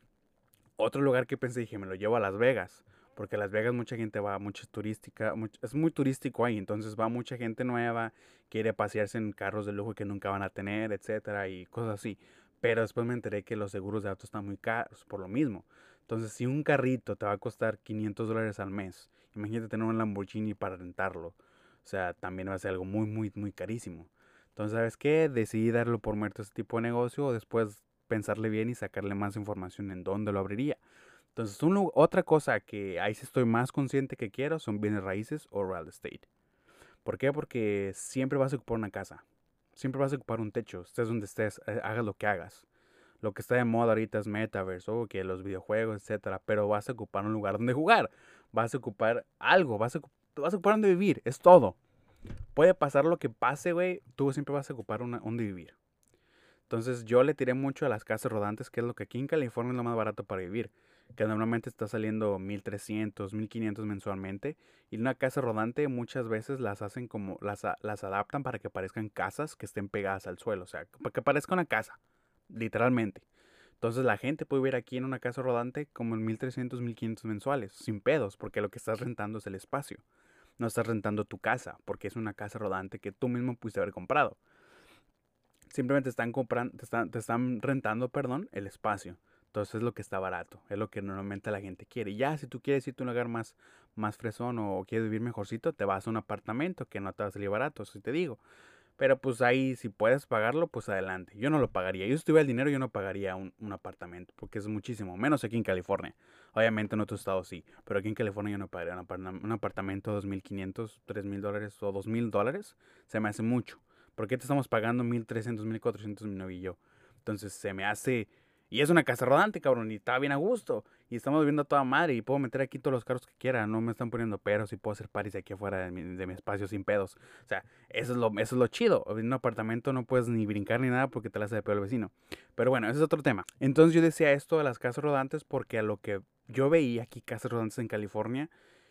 Otro lugar que pensé, dije, me lo llevo a Las Vegas. Porque Las Vegas mucha gente va, mucha turística, es muy turístico ahí, entonces va mucha gente nueva, quiere pasearse en carros de lujo que nunca van a tener, etcétera, y cosas así. Pero después me enteré que los seguros de autos están muy caros por lo mismo. Entonces, si un carrito te va a costar 500 dólares al mes, imagínate tener un Lamborghini para rentarlo. O sea, también va a ser algo muy, muy, muy carísimo. Entonces, ¿sabes qué? Decidí darlo por muerto ese tipo de negocio o después pensarle bien y sacarle más información en dónde lo abriría. Entonces, otra cosa que ahí sí estoy más consciente que quiero son bienes raíces o real estate. ¿Por qué? Porque siempre vas a ocupar una casa. Siempre vas a ocupar un techo, estés donde estés, eh, hagas lo que hagas. Lo que está de moda ahorita es metaverse o que los videojuegos, etcétera, pero vas a ocupar un lugar donde jugar, vas a ocupar algo, vas a, vas a ocupar donde vivir, es todo. Puede pasar lo que pase, güey, tú siempre vas a ocupar una, donde vivir. Entonces yo le tiré mucho a las casas rodantes, que es lo que aquí en California es lo más barato para vivir que normalmente está saliendo 1300, 1500 mensualmente. Y una casa rodante muchas veces las hacen como, las, las adaptan para que parezcan casas que estén pegadas al suelo, o sea, para que parezca una casa, literalmente. Entonces la gente puede vivir aquí en una casa rodante como en 1300, 1500 mensuales, sin pedos, porque lo que estás rentando es el espacio. No estás rentando tu casa, porque es una casa rodante que tú mismo pudiste haber comprado. Simplemente están comprando, te están, rentando, perdón, el espacio. Entonces es lo que está barato, es lo que normalmente la gente quiere. Ya si tú quieres irte a un lugar más, más fresón o quieres vivir mejorcito, te vas a un apartamento que no te va a salir barato, si te digo. Pero pues ahí si puedes pagarlo, pues adelante. Yo no lo pagaría. Yo si tuviera el dinero, yo no pagaría un, un, apartamento, porque es muchísimo, menos aquí en California. Obviamente en otros estados sí, pero aquí en California yo no pagaría un, apartamento de 2.500, 3.000 dólares o 2.000 dólares. Se me hace mucho. ¿Por qué te estamos pagando 1.300, 1.400 mi novio y yo? Entonces se me hace y es una casa rodante, cabrón, y está bien a gusto. Y estamos viviendo a toda madre y puedo meter aquí todos los carros que quiera. No me están poniendo peros y puedo hacer paris aquí afuera de mi, espacio sin pedos. O sea, eso es lo, eso es lo chido. En un apartamento no puedes ni brincar ni nada porque te la hace de peor el vecino. Pero bueno, ese es otro tema. Entonces yo decía esto de las casas rodantes porque a lo que yo veía aquí casas rodantes en California,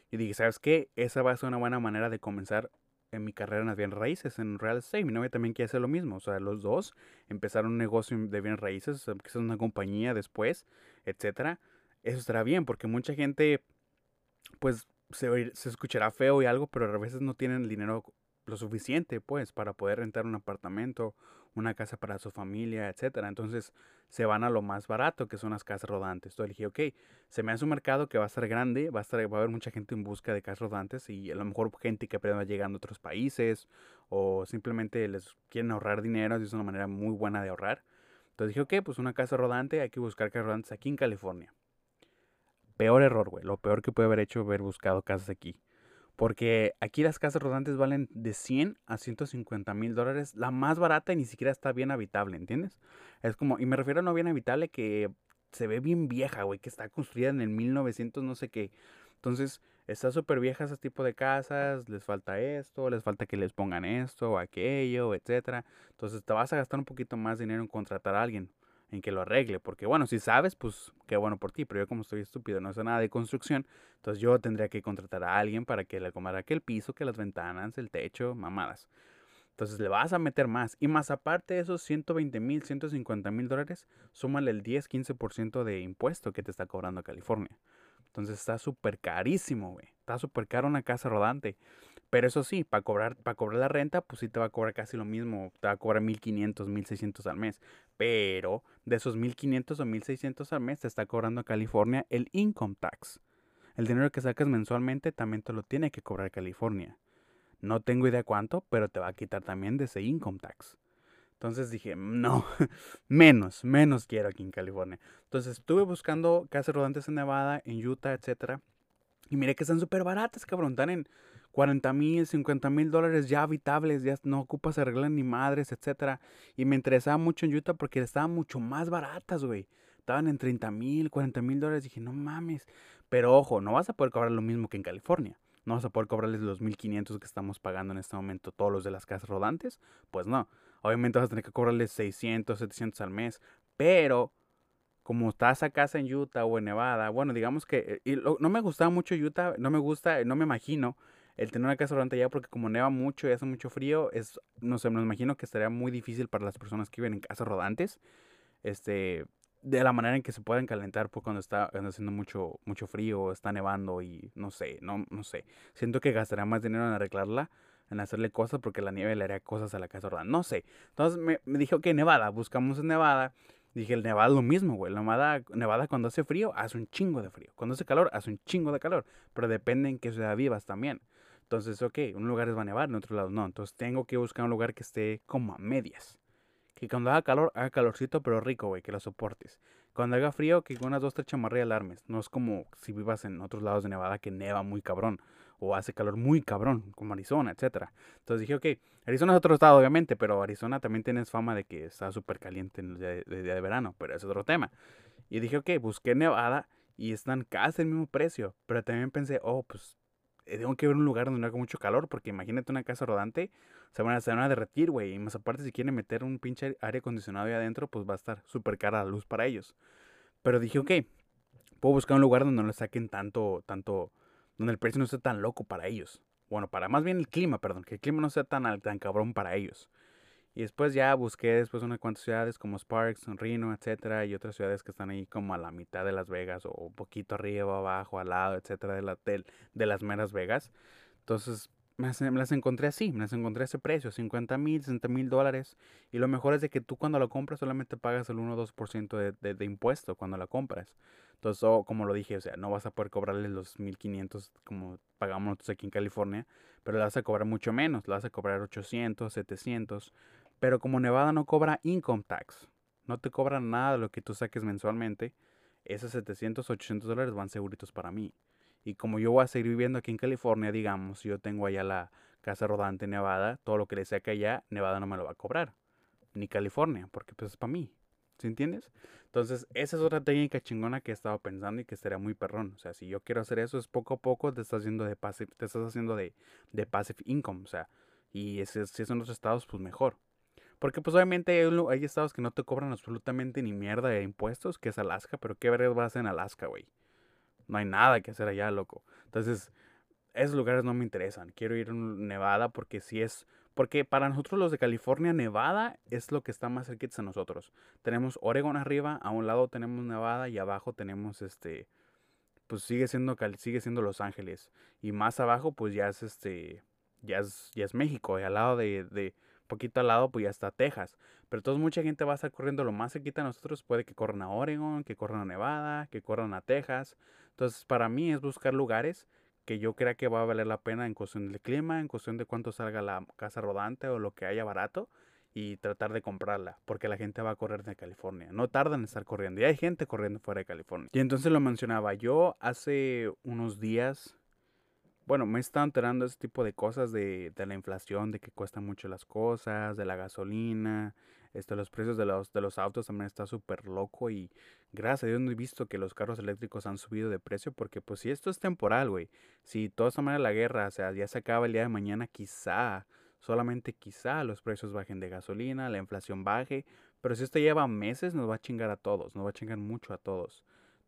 y dije, ¿sabes qué? Esa va a ser una buena manera de comenzar en mi carrera en las bienes raíces, en real estate. Mi novia también quiere hacer lo mismo. O sea, los dos empezaron un negocio de bienes raíces, quizás una compañía después, etcétera. Eso estará bien, porque mucha gente, pues, se, se escuchará feo y algo, pero a veces no tienen el dinero lo suficiente, pues, para poder rentar un apartamento, una casa para su familia, etcétera. Entonces, se van a lo más barato, que son las casas rodantes. Entonces dije, ok, se me hace un mercado que va a estar grande, va a, estar, va a haber mucha gente en busca de casas rodantes y a lo mejor gente que apenas va llegando a otros países o simplemente les quieren ahorrar dinero, y es una manera muy buena de ahorrar. Entonces dije, ok, pues una casa rodante, hay que buscar casas rodantes aquí en California. Peor error, güey. Lo peor que puede haber hecho haber buscado casas aquí. Porque aquí las casas rodantes valen de 100 a 150 mil dólares. La más barata y ni siquiera está bien habitable, ¿entiendes? Es como, y me refiero a no bien habitable que se ve bien vieja, güey, que está construida en el 1900 no sé qué. Entonces, está súper vieja ese tipo de casas, les falta esto, les falta que les pongan esto o aquello, etcétera. Entonces, te vas a gastar un poquito más dinero en contratar a alguien en que lo arregle. Porque bueno, si sabes, pues qué bueno por ti. Pero yo como estoy estúpido, no sé nada de construcción, entonces yo tendría que contratar a alguien para que le acomodara que el piso, que las ventanas, el techo, mamadas. Entonces le vas a meter más. Y más aparte de esos 120 mil, 150 mil dólares, súmale el 10, 15% de impuesto que te está cobrando California. Entonces está súper carísimo, güey. Está súper caro una casa rodante. Pero eso sí, para cobrar, cobrar la renta, pues sí te va a cobrar casi lo mismo. Te va a cobrar 1500, 1600 al mes. Pero de esos 1500 o 1600 al mes te está cobrando California el income tax. El dinero que sacas mensualmente también te lo tiene que cobrar California. No tengo idea cuánto, pero te va a quitar también de ese income tax. Entonces dije, no, menos, menos quiero aquí en California. Entonces estuve buscando casas rodantes en Nevada, en Utah, etc. Y miré que están súper baratas, cabrón. Están en 40 mil, 50 mil dólares ya habitables, ya no ocupas arreglar ni madres, etcétera. Y me interesaba mucho en Utah porque estaban mucho más baratas, güey. Estaban en 30 mil, 40 mil dólares. Dije, no mames. Pero ojo, no vas a poder cobrar lo mismo que en California. No vas a poder cobrarles los 1500 que estamos pagando en este momento todos los de las casas rodantes. Pues no. Obviamente vas a tener que cobrarles 600, 700 al mes. Pero como está esa casa en Utah o en Nevada, bueno, digamos que y no me gustaba mucho Utah, no me gusta, no me imagino el tener una casa rodante allá porque como neva mucho y hace mucho frío, es, no sé, me imagino que estaría muy difícil para las personas que viven en casas rodantes, este, de la manera en que se pueden calentar por cuando está haciendo mucho, mucho frío, está nevando y no sé, no, no sé. Siento que gastaría más dinero en arreglarla, en hacerle cosas porque la nieve le haría cosas a la casa rodante, no sé. Entonces me, me dije, ok, Nevada, buscamos en Nevada. Dije, el Nevada es lo mismo, güey. Nevada, Nevada cuando hace frío, hace un chingo de frío. Cuando hace calor, hace un chingo de calor. Pero depende en qué ciudad vivas también. Entonces, ok, un lugar va a nevar, en otro lado no. Entonces tengo que buscar un lugar que esté como a medias. Que cuando haga calor, haga calorcito, pero rico, güey, que lo soportes. Cuando haga frío, que con unas dos, tres chamarrillas alarmes. No es como si vivas en otros lados de Nevada que neva muy cabrón. O hace calor muy cabrón, como Arizona, etc. Entonces dije, ok, Arizona es otro estado, obviamente, pero Arizona también tienes fama de que está súper caliente en el día de, verano, pero es otro tema. Y dije, ok, busqué Nevada y están casi el mismo precio. Pero también pensé, oh, pues eh, tengo que ver un lugar donde no haga mucho calor, porque imagínate una casa rodante, se van a, se van a derretir, güey. Y más aparte, si quieren meter un pinche aire acondicionado ahí adentro, pues va a estar súper cara la luz para ellos. Pero dije, ok, puedo buscar un lugar donde no le saquen tanto, tanto, donde el precio no sea tan loco para ellos. Bueno, para más bien el clima, perdón, que el clima no sea tan, tan cabrón para ellos. Y después ya busqué después unas cuantas ciudades como Sparks, Reno, etcétera, y otras ciudades que están ahí como a la mitad de Las Vegas o un poquito arriba, abajo, al lado, etcétera, de, la, de, de las meras Vegas. Entonces me las, encontré así, me las encontré a ese precio, 50 mil, 60 mil dólares. Y lo mejor es de que tú cuando la compras solamente pagas el 1 o 2% de, de, impuesto cuando la compras. Entonces, como lo dije, o sea, no vas a poder cobrarle los 1500 como pagamos nosotros aquí en California, pero le vas a cobrar mucho menos, le vas a cobrar 800, 700. Pero como Nevada no cobra income tax, no te cobra nada de lo que tú saques mensualmente, esos 700, 800 dólares van seguritos para mí. Y como yo voy a seguir viviendo aquí en California, digamos, yo tengo allá la casa rodante Nevada, todo lo que le saque allá, Nevada no me lo va a cobrar. Ni California, porque pues es para mí. ¿Sí entiendes? Entonces, esa es otra técnica chingona que he estado pensando y que estaría muy perrón. O sea, si yo quiero hacer eso, es poco a poco te estás haciendo de passive, te estás haciendo de, de passive income. O sea, y si, si son los estados, pues mejor. Porque pues obviamente hay, estados que no te cobran absolutamente ni mierda de impuestos, que es Alaska, pero ¿qué vergas vas en Alaska, güey? No hay nada que hacer allá, loco. Entonces, esos lugares no me interesan. Quiero ir a Nevada porque si es... Porque para nosotros los de California, Nevada es lo que está más cerquita a nosotros. Tenemos Oregon arriba, a un lado tenemos Nevada y abajo tenemos este... Pues sigue siendo, sigue siendo Los Ángeles. Y más abajo pues ya es este... Ya es, ya es México. Y al lado de, de poquito al lado, pues ya está Texas. Pero entonces mucha gente va a estar corriendo lo más cerquita a nosotros. Puede que corran a Oregon, que corran a Nevada, que corran a Texas. Entonces, para mí es buscar lugares que yo crea que va a valer la pena en cuestión del clima, en cuestión de cuánto salga la casa rodante o lo que haya barato y tratar de comprarla, porque la gente va a correr de California. No tardan en estar corriendo y hay gente corriendo fuera de California. Y entonces lo mencionaba, yo hace unos días, bueno, me está enterando ese tipo de cosas de, de la inflación, de que cuestan mucho las cosas, de la gasolina, este, los precios de los, de los autos también está súper loco y gracias a Dios no he visto que los carros eléctricos han subido de precio porque pues si esto es temporal, güey, si toda esta manera la guerra, o sea, ya se acaba el día de mañana, quizá, solamente quizá los precios bajen de gasolina, la inflación baje, pero si esto lleva meses nos va a chingar a todos, nos va a chingar mucho a todos.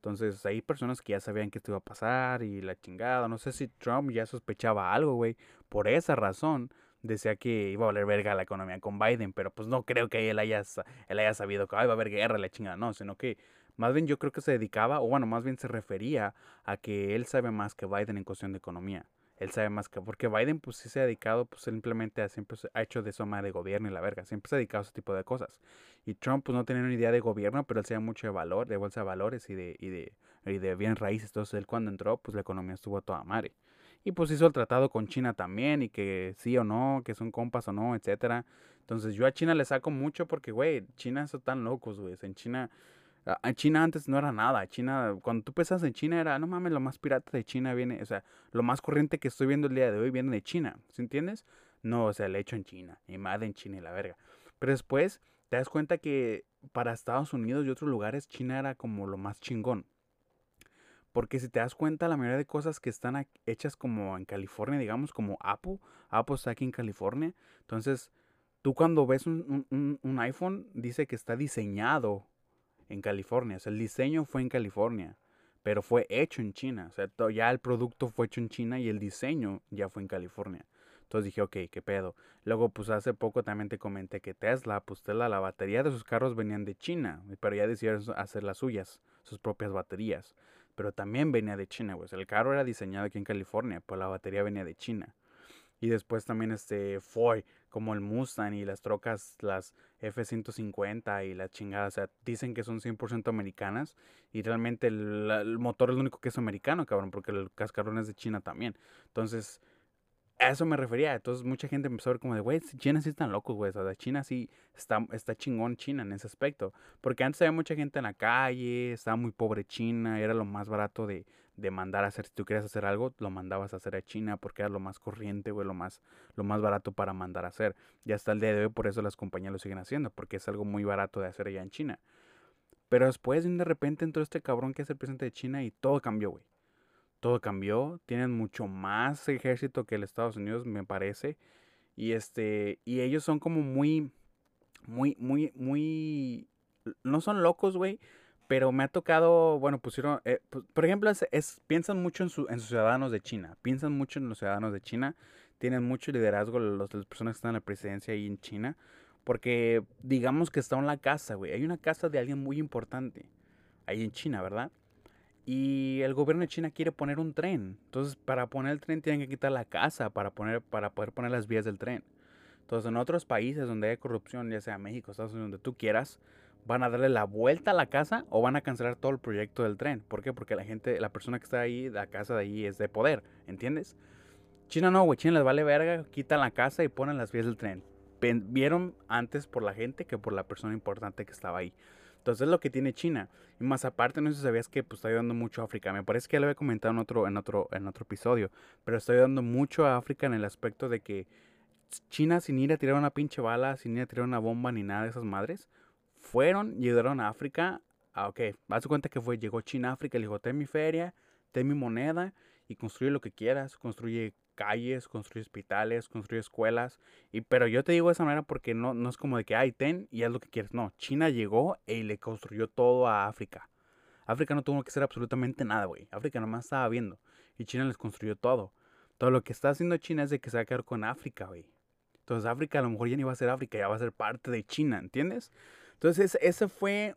Entonces hay personas que ya sabían que esto iba a pasar y la chingada. No sé si Trump ya sospechaba algo, güey. Por esa razón decía que iba a valer verga la economía con Biden, pero pues no creo que él haya, él haya sabido que va a haber guerra, la chingada, no, sino que más bien yo creo que se dedicaba, o bueno, más bien se refería a que él sabe más que Biden en cuestión de economía. Él sabe más que, porque Biden pues sí se ha dedicado, pues simplemente a, siempre ha hecho de su de gobierno y la verga, siempre se ha dedicado a ese tipo de cosas. Y Trump pues no tenía una idea de gobierno, pero él sabe mucho de valor, de bolsa de valores y de, y de, y de bien raíces. Entonces él cuando entró, pues la economía estuvo a toda madre. Y pues hizo el tratado con China también y que sí o no, que son compas o no, etcétera. Entonces yo a China le saco mucho porque, güey, China son tan locos, güey. En China, en China antes no era nada. China, cuando tú pensas en China era, no mames, lo más pirata de China viene, o sea, lo más corriente que estoy viendo el día de hoy viene de China, ¿sí entiendes? No, o sea, el hecho en China, y más en China y la verga. Pero después te das cuenta que para Estados Unidos y otros lugares China era como lo más chingón. Porque si te das cuenta, la mayoría de cosas que están hechas como en California, digamos, como Apple, Apple está aquí en California. Entonces, tú cuando ves un, iPhone, dice que está diseñado en California. O sea, el diseño fue en California, pero fue hecho en China. O sea, ya el producto fue hecho en China y el diseño ya fue en California. Entonces dije, ok, qué pedo. Luego, pues hace poco también te comenté que Tesla, pues Tesla, la batería de sus carros venían de China, pero ya decidieron hacer las suyas, sus propias baterías pero también venía de China, güey. el carro era diseñado aquí en California, pero la batería venía de China. Y después también este Ford, como el Mustang y las trocas, las F-150 y la chingada, o sea, dicen que son 100% americanas y realmente el, el, motor es lo único que es americano, cabrón, porque el cascarón es de China también. Entonces, a eso me refería. Entonces mucha gente empezó a ver como de, güey, China sí están locos, güey. O sea, China sí está, está chingón China en ese aspecto. Porque antes había mucha gente en la calle, estaba muy pobre China, era lo más barato de, de mandar a hacer. Si tú querías hacer algo, lo mandabas a hacer a China porque era lo más corriente, güey, lo más, lo más barato para mandar a hacer. Y hasta el día de hoy por eso las compañías lo siguen haciendo, porque es algo muy barato de hacer allá en China. Pero después de repente entró este cabrón que es el presidente de China y todo cambió, güey todo cambió. Tienen mucho más ejército que el Estados Unidos, me parece. Y este, y ellos son como muy, muy, muy, muy, no son locos, güey. Pero me ha tocado, bueno, pusieron, eh, pues, por ejemplo, es, piensan mucho en, su, en sus ciudadanos de China. Piensan mucho en los ciudadanos de China. Tienen mucho liderazgo los, las personas que están en la presidencia ahí en China. Porque digamos que está en la casa, güey. Hay una casa de alguien muy importante ahí en China, ¿verdad? Y el gobierno de China quiere poner un tren. Entonces, para poner el tren tienen que quitar la casa para, poner, para poder poner las vías del tren. Entonces, en otros países donde hay corrupción, ya sea México, Estados Unidos, donde tú quieras, van a darle la vuelta a la casa o van a cancelar todo el proyecto del tren. ¿Por qué? Porque la gente, la persona que está ahí, la casa de ahí es de poder, ¿entiendes? China no, güey, China les vale verga, quitan la casa y ponen las vías del tren. Vieron antes por la gente que por la persona importante que estaba ahí. Entonces es lo que tiene China. Y más aparte, no sé si sabías que pues, está ayudando mucho a África. Me parece que ya lo había comentado en otro, en otro, en otro episodio. Pero está ayudando mucho a África en el aspecto de que China, sin ir a tirar una pinche bala, sin ir a tirar una bomba ni nada de esas madres, fueron y ayudaron a África. A, ok, a cuenta que fue, llegó China a África, le dijo, ten mi feria, ten mi moneda y construye lo que quieras. Construye calles, construye hospitales, construye escuelas. Y, pero yo te digo de esa manera porque no, no es como de que, ay, ten y haz lo que quieres. No, China llegó y le construyó todo a África. África no tuvo que hacer absolutamente nada, güey. África nomás estaba viendo. Y China les construyó todo. Todo lo que está haciendo China es de que se va a quedar con África, güey. Entonces África a lo mejor ya ni va a ser África, ya va a ser parte de China, ¿entiendes? Entonces esa fue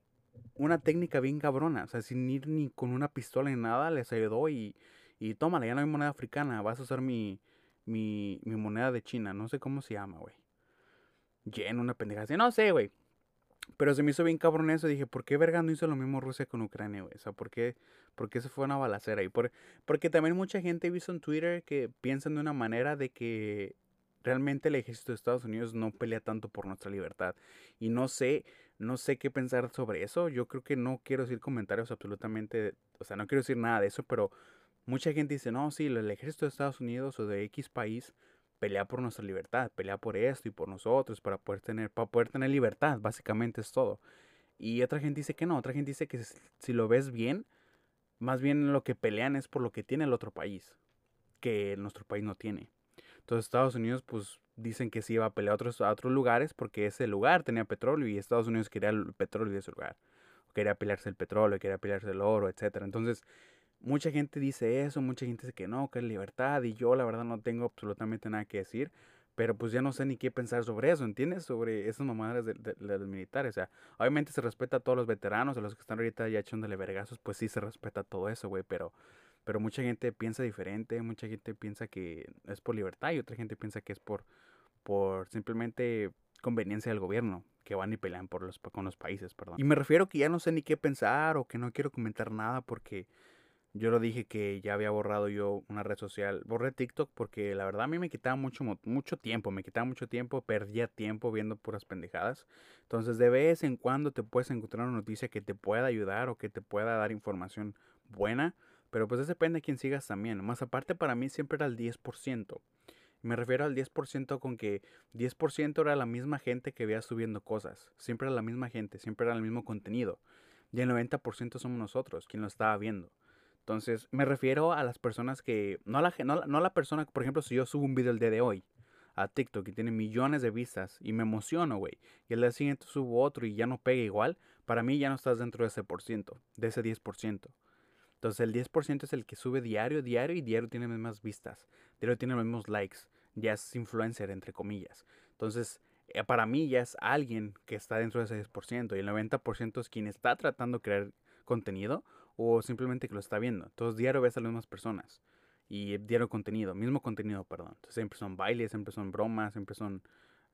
una técnica bien cabrona. O sea, sin ir ni con una pistola ni nada, les ayudó y y tómala, ya no hay moneda africana, vas a usar mi, mi, mi moneda de China, no sé cómo se llama, güey. Yen, una pendeja así, no sé, güey. Pero se me hizo bien cabrón eso. Dije, ¿por qué verga no hizo lo mismo Rusia con Ucrania, güey? O sea, ¿por qué, por qué se fue una balacera? Y por, porque también mucha gente visto en Twitter que piensan de una manera de que realmente el ejército de Estados Unidos no pelea tanto por nuestra libertad. Y no sé, no sé qué pensar sobre eso. Yo creo que no quiero decir comentarios absolutamente, o sea, no quiero decir nada de eso, pero Mucha gente dice, no, sí, el ejército de Estados Unidos o de X país pelea por nuestra libertad, pelea por esto y por nosotros, para poder tener, para poder tener libertad, básicamente es todo. Y otra gente dice que no, otra gente dice que si lo ves bien, más bien lo que pelean es por lo que tiene el otro país, que nuestro país no tiene. Entonces Estados Unidos pues dicen que sí iba a pelear a otros, otros lugares porque ese lugar tenía petróleo y Estados Unidos quería el petróleo de ese lugar. Quería pelearse el petróleo, quería pelearse el oro, etc. Entonces Mucha gente dice eso, mucha gente dice que no, que es libertad y yo la verdad no tengo absolutamente nada que decir, pero pues ya no sé ni qué pensar sobre eso, ¿entiendes? Sobre esas mamadas de, los militares, o sea, obviamente se respeta a todos los veteranos, a los que están ahorita ya echándole vergazos, pues sí se respeta todo eso, güey, pero, pero mucha gente piensa diferente, mucha gente piensa que es por libertad y otra gente piensa que es por, por simplemente conveniencia del gobierno, que van y pelean por los, con los países, perdón. Y me refiero que ya no sé ni qué pensar o que no quiero comentar nada porque yo lo dije que ya había borrado yo una red social. Borré TikTok porque la verdad a mí me quitaba mucho, mucho tiempo. Me quitaba mucho tiempo, perdía tiempo viendo puras pendejadas. Entonces de vez en cuando te puedes encontrar una noticia que te pueda ayudar o que te pueda dar información buena. Pero pues eso depende de quién sigas también. Más aparte para mí siempre era el 10%. Me refiero al 10% con que 10% era la misma gente que veía subiendo cosas. Siempre era la misma gente, siempre era el mismo contenido. Y el 90% somos nosotros, quien lo estaba viendo. Entonces, me refiero a las personas que, no a la, no, no la persona, por ejemplo, si yo subo un video el día de hoy a TikTok y tiene millones de vistas y me emociono, güey, y el día siguiente subo otro y ya no pega igual, para mí ya no estás dentro de ese por ciento, de ese 10%. Entonces el 10% es el que sube diario, diario y diario tiene más vistas, diario tiene los mismos likes, ya es influencer entre comillas. Entonces, eh, para mí ya es alguien que está dentro de ese 10% y el 90% es quien está tratando de crear contenido o simplemente que lo está viendo. Entonces diario ves a las mismas personas y diario contenido, mismo contenido, perdón. Entonces, siempre son bailes, siempre son bromas, siempre son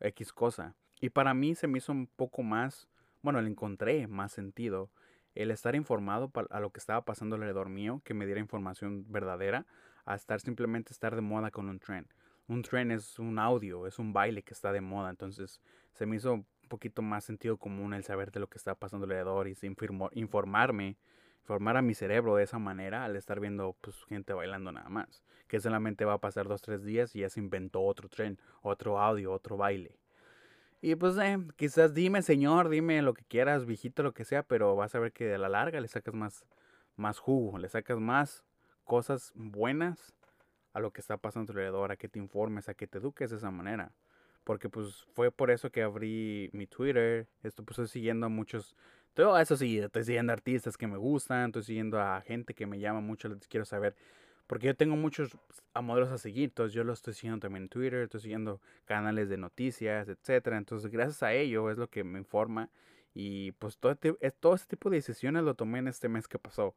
X cosa. Y para mí se me hizo un poco más, bueno, le encontré más sentido el estar informado a lo que estaba pasando alrededor mío, que me diera información verdadera, a estar simplemente estar de moda con un trend. Un trend es un audio, es un baile que está de moda, entonces se me hizo un poquito más sentido común el saber de lo que está pasando alrededor y informarme formar a mi cerebro de esa manera al estar viendo pues, gente bailando nada más. Que solamente va a pasar dos, tres días y ya se inventó otro tren, otro audio, otro baile. Y pues eh, quizás dime, señor, dime lo que quieras, viejito, lo que sea, pero vas a ver que de la larga le sacas más, más jugo, le sacas más cosas buenas a lo que está pasando alrededor, a que te informes, a que te eduques de esa manera. Porque pues fue por eso que abrí mi Twitter, esto pues estoy siguiendo a muchos todo eso sí, estoy siguiendo artistas que me gustan, estoy siguiendo a gente que me llama mucho, les quiero saber. Porque yo tengo muchos a modelos a seguir, entonces yo lo estoy siguiendo también en Twitter, estoy siguiendo canales de noticias, etcétera. Entonces, gracias a ello es lo que me informa. Y pues todo, este, todo este tipo de decisiones lo tomé en este mes que pasó.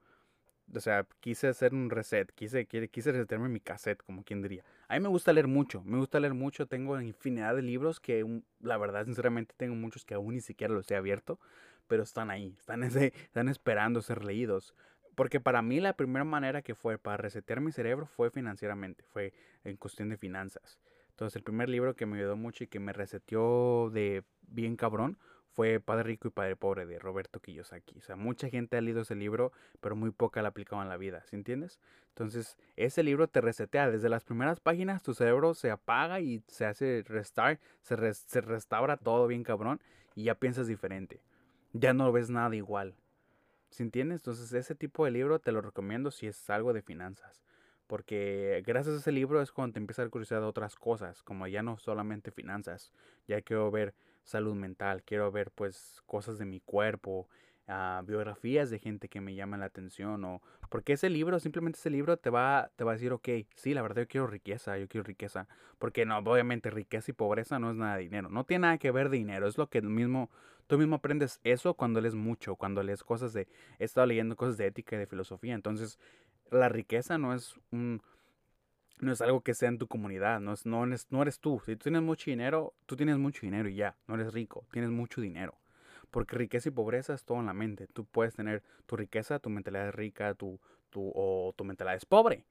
o sea, quise hacer un reset, quise, quise resetearme mi cassette, como quien diría. A mí me gusta leer mucho, me gusta leer mucho, tengo infinidad de libros que la verdad, sinceramente, tengo muchos que aún ni siquiera los he abierto, pero están ahí, están, ese, están esperando ser leídos. Porque para mí la primera manera que fue para resetear mi cerebro fue financieramente, fue en cuestión de finanzas. Entonces el primer libro que me ayudó mucho y que me reseteó de bien cabrón fue Padre Rico y Padre Pobre de Roberto Kiyosaki. O sea, mucha gente ha leído ese libro, pero muy poca la ha aplicado en la vida, ¿sí entiendes? Entonces, ese libro te resetea. Desde las primeras páginas tu cerebro se apaga y se hace restart, se, se restaura todo bien cabrón y ya piensas diferente. Ya no ves nada igual. ¿Sí entiendes? Entonces, ese tipo de libro te lo recomiendo si es algo de finanzas. Porque gracias a ese libro es cuando te empieza a curiosidad de otras cosas, como ya no solamente finanzas. Ya quiero ver salud mental, quiero ver pues cosas de mi cuerpo, ah, biografías de gente que me llaman la atención o porque ese libro, simplemente ese libro te va, te va a decir, ok, sí, la verdad yo quiero riqueza, yo quiero riqueza, porque no, obviamente riqueza y pobreza no es nada de dinero, no tiene nada que ver de dinero, es lo que mismo, tú mismo aprendes eso cuando lees mucho, cuando lees cosas de, he estado leyendo cosas de ética y de filosofía, entonces la riqueza no es un no es algo que sea en tu comunidad, no, es, no, eres, no eres tú. Si tú tienes mucho dinero, tú tienes mucho dinero y ya, no eres rico, tienes mucho dinero. Porque riqueza y pobreza es todo en la mente. Tú puedes tener tu riqueza, tu mentalidad es rica, tu, tu, o tu mentalidad es pobre.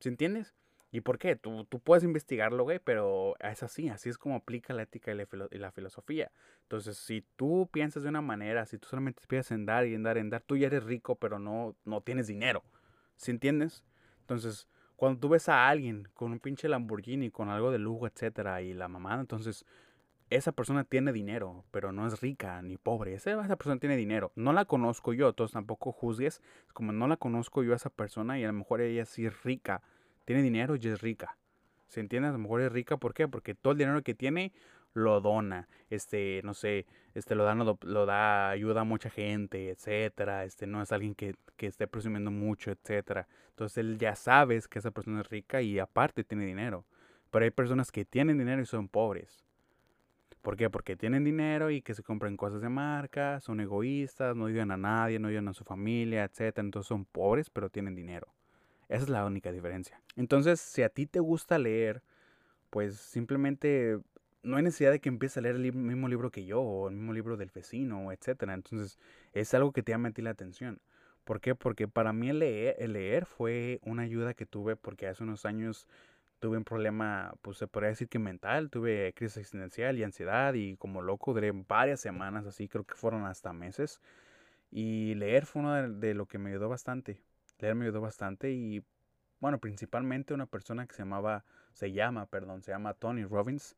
¿Sí entiendes? ¿Y por qué? Tú, tú puedes investigarlo, güey, pero es así, así es como aplica la ética y la, filosofía. Entonces, si tú piensas de una manera, si tú solamente empiezas en dar y en dar en dar, tú ya eres rico, pero no, no tienes dinero. ¿Sí entiendes? Entonces, cuando tú ves a alguien con un pinche Lamborghini, con algo de lujo, etcétera, y la mamada, entonces esa persona tiene dinero, pero no es rica ni pobre. Esa, esa persona tiene dinero. No la conozco yo, entonces tampoco juzgues. Como no la conozco yo a esa persona y a lo mejor ella sí es rica, tiene dinero y es rica. ¿Se entiende? A lo mejor es rica, ¿por qué? Porque todo el dinero que tiene lo dona, este, no sé, este, lo da, lo, da, ayuda a mucha gente, etcétera, este, no es alguien que, que esté presumiendo mucho, etcétera. Entonces él ya sabes que esa persona es rica y aparte tiene dinero. Pero hay personas que tienen dinero y son pobres. ¿Por qué? Porque tienen dinero y que se compran cosas de marca, son egoístas, no ayudan a nadie, no ayudan a su familia, etcétera. Entonces son pobres, pero tienen dinero. Esa es la única diferencia. Entonces, si a ti te gusta leer, pues simplemente no hay necesidad de que empieces a leer el mismo libro que yo o el mismo libro del vecino, etcétera. Entonces, es algo que te llama a ti la atención. ¿Por qué? Porque para mí el leer, el leer fue una ayuda que tuve porque hace unos años tuve un problema, pues se podría decir que mental, tuve crisis existencial y ansiedad y como loco duré varias semanas así, creo que fueron hasta meses. Y leer fue uno de, de lo que me ayudó bastante. Leer me ayudó bastante y bueno, principalmente una persona que se llamaba, se llama, perdón, se llama Tony Robbins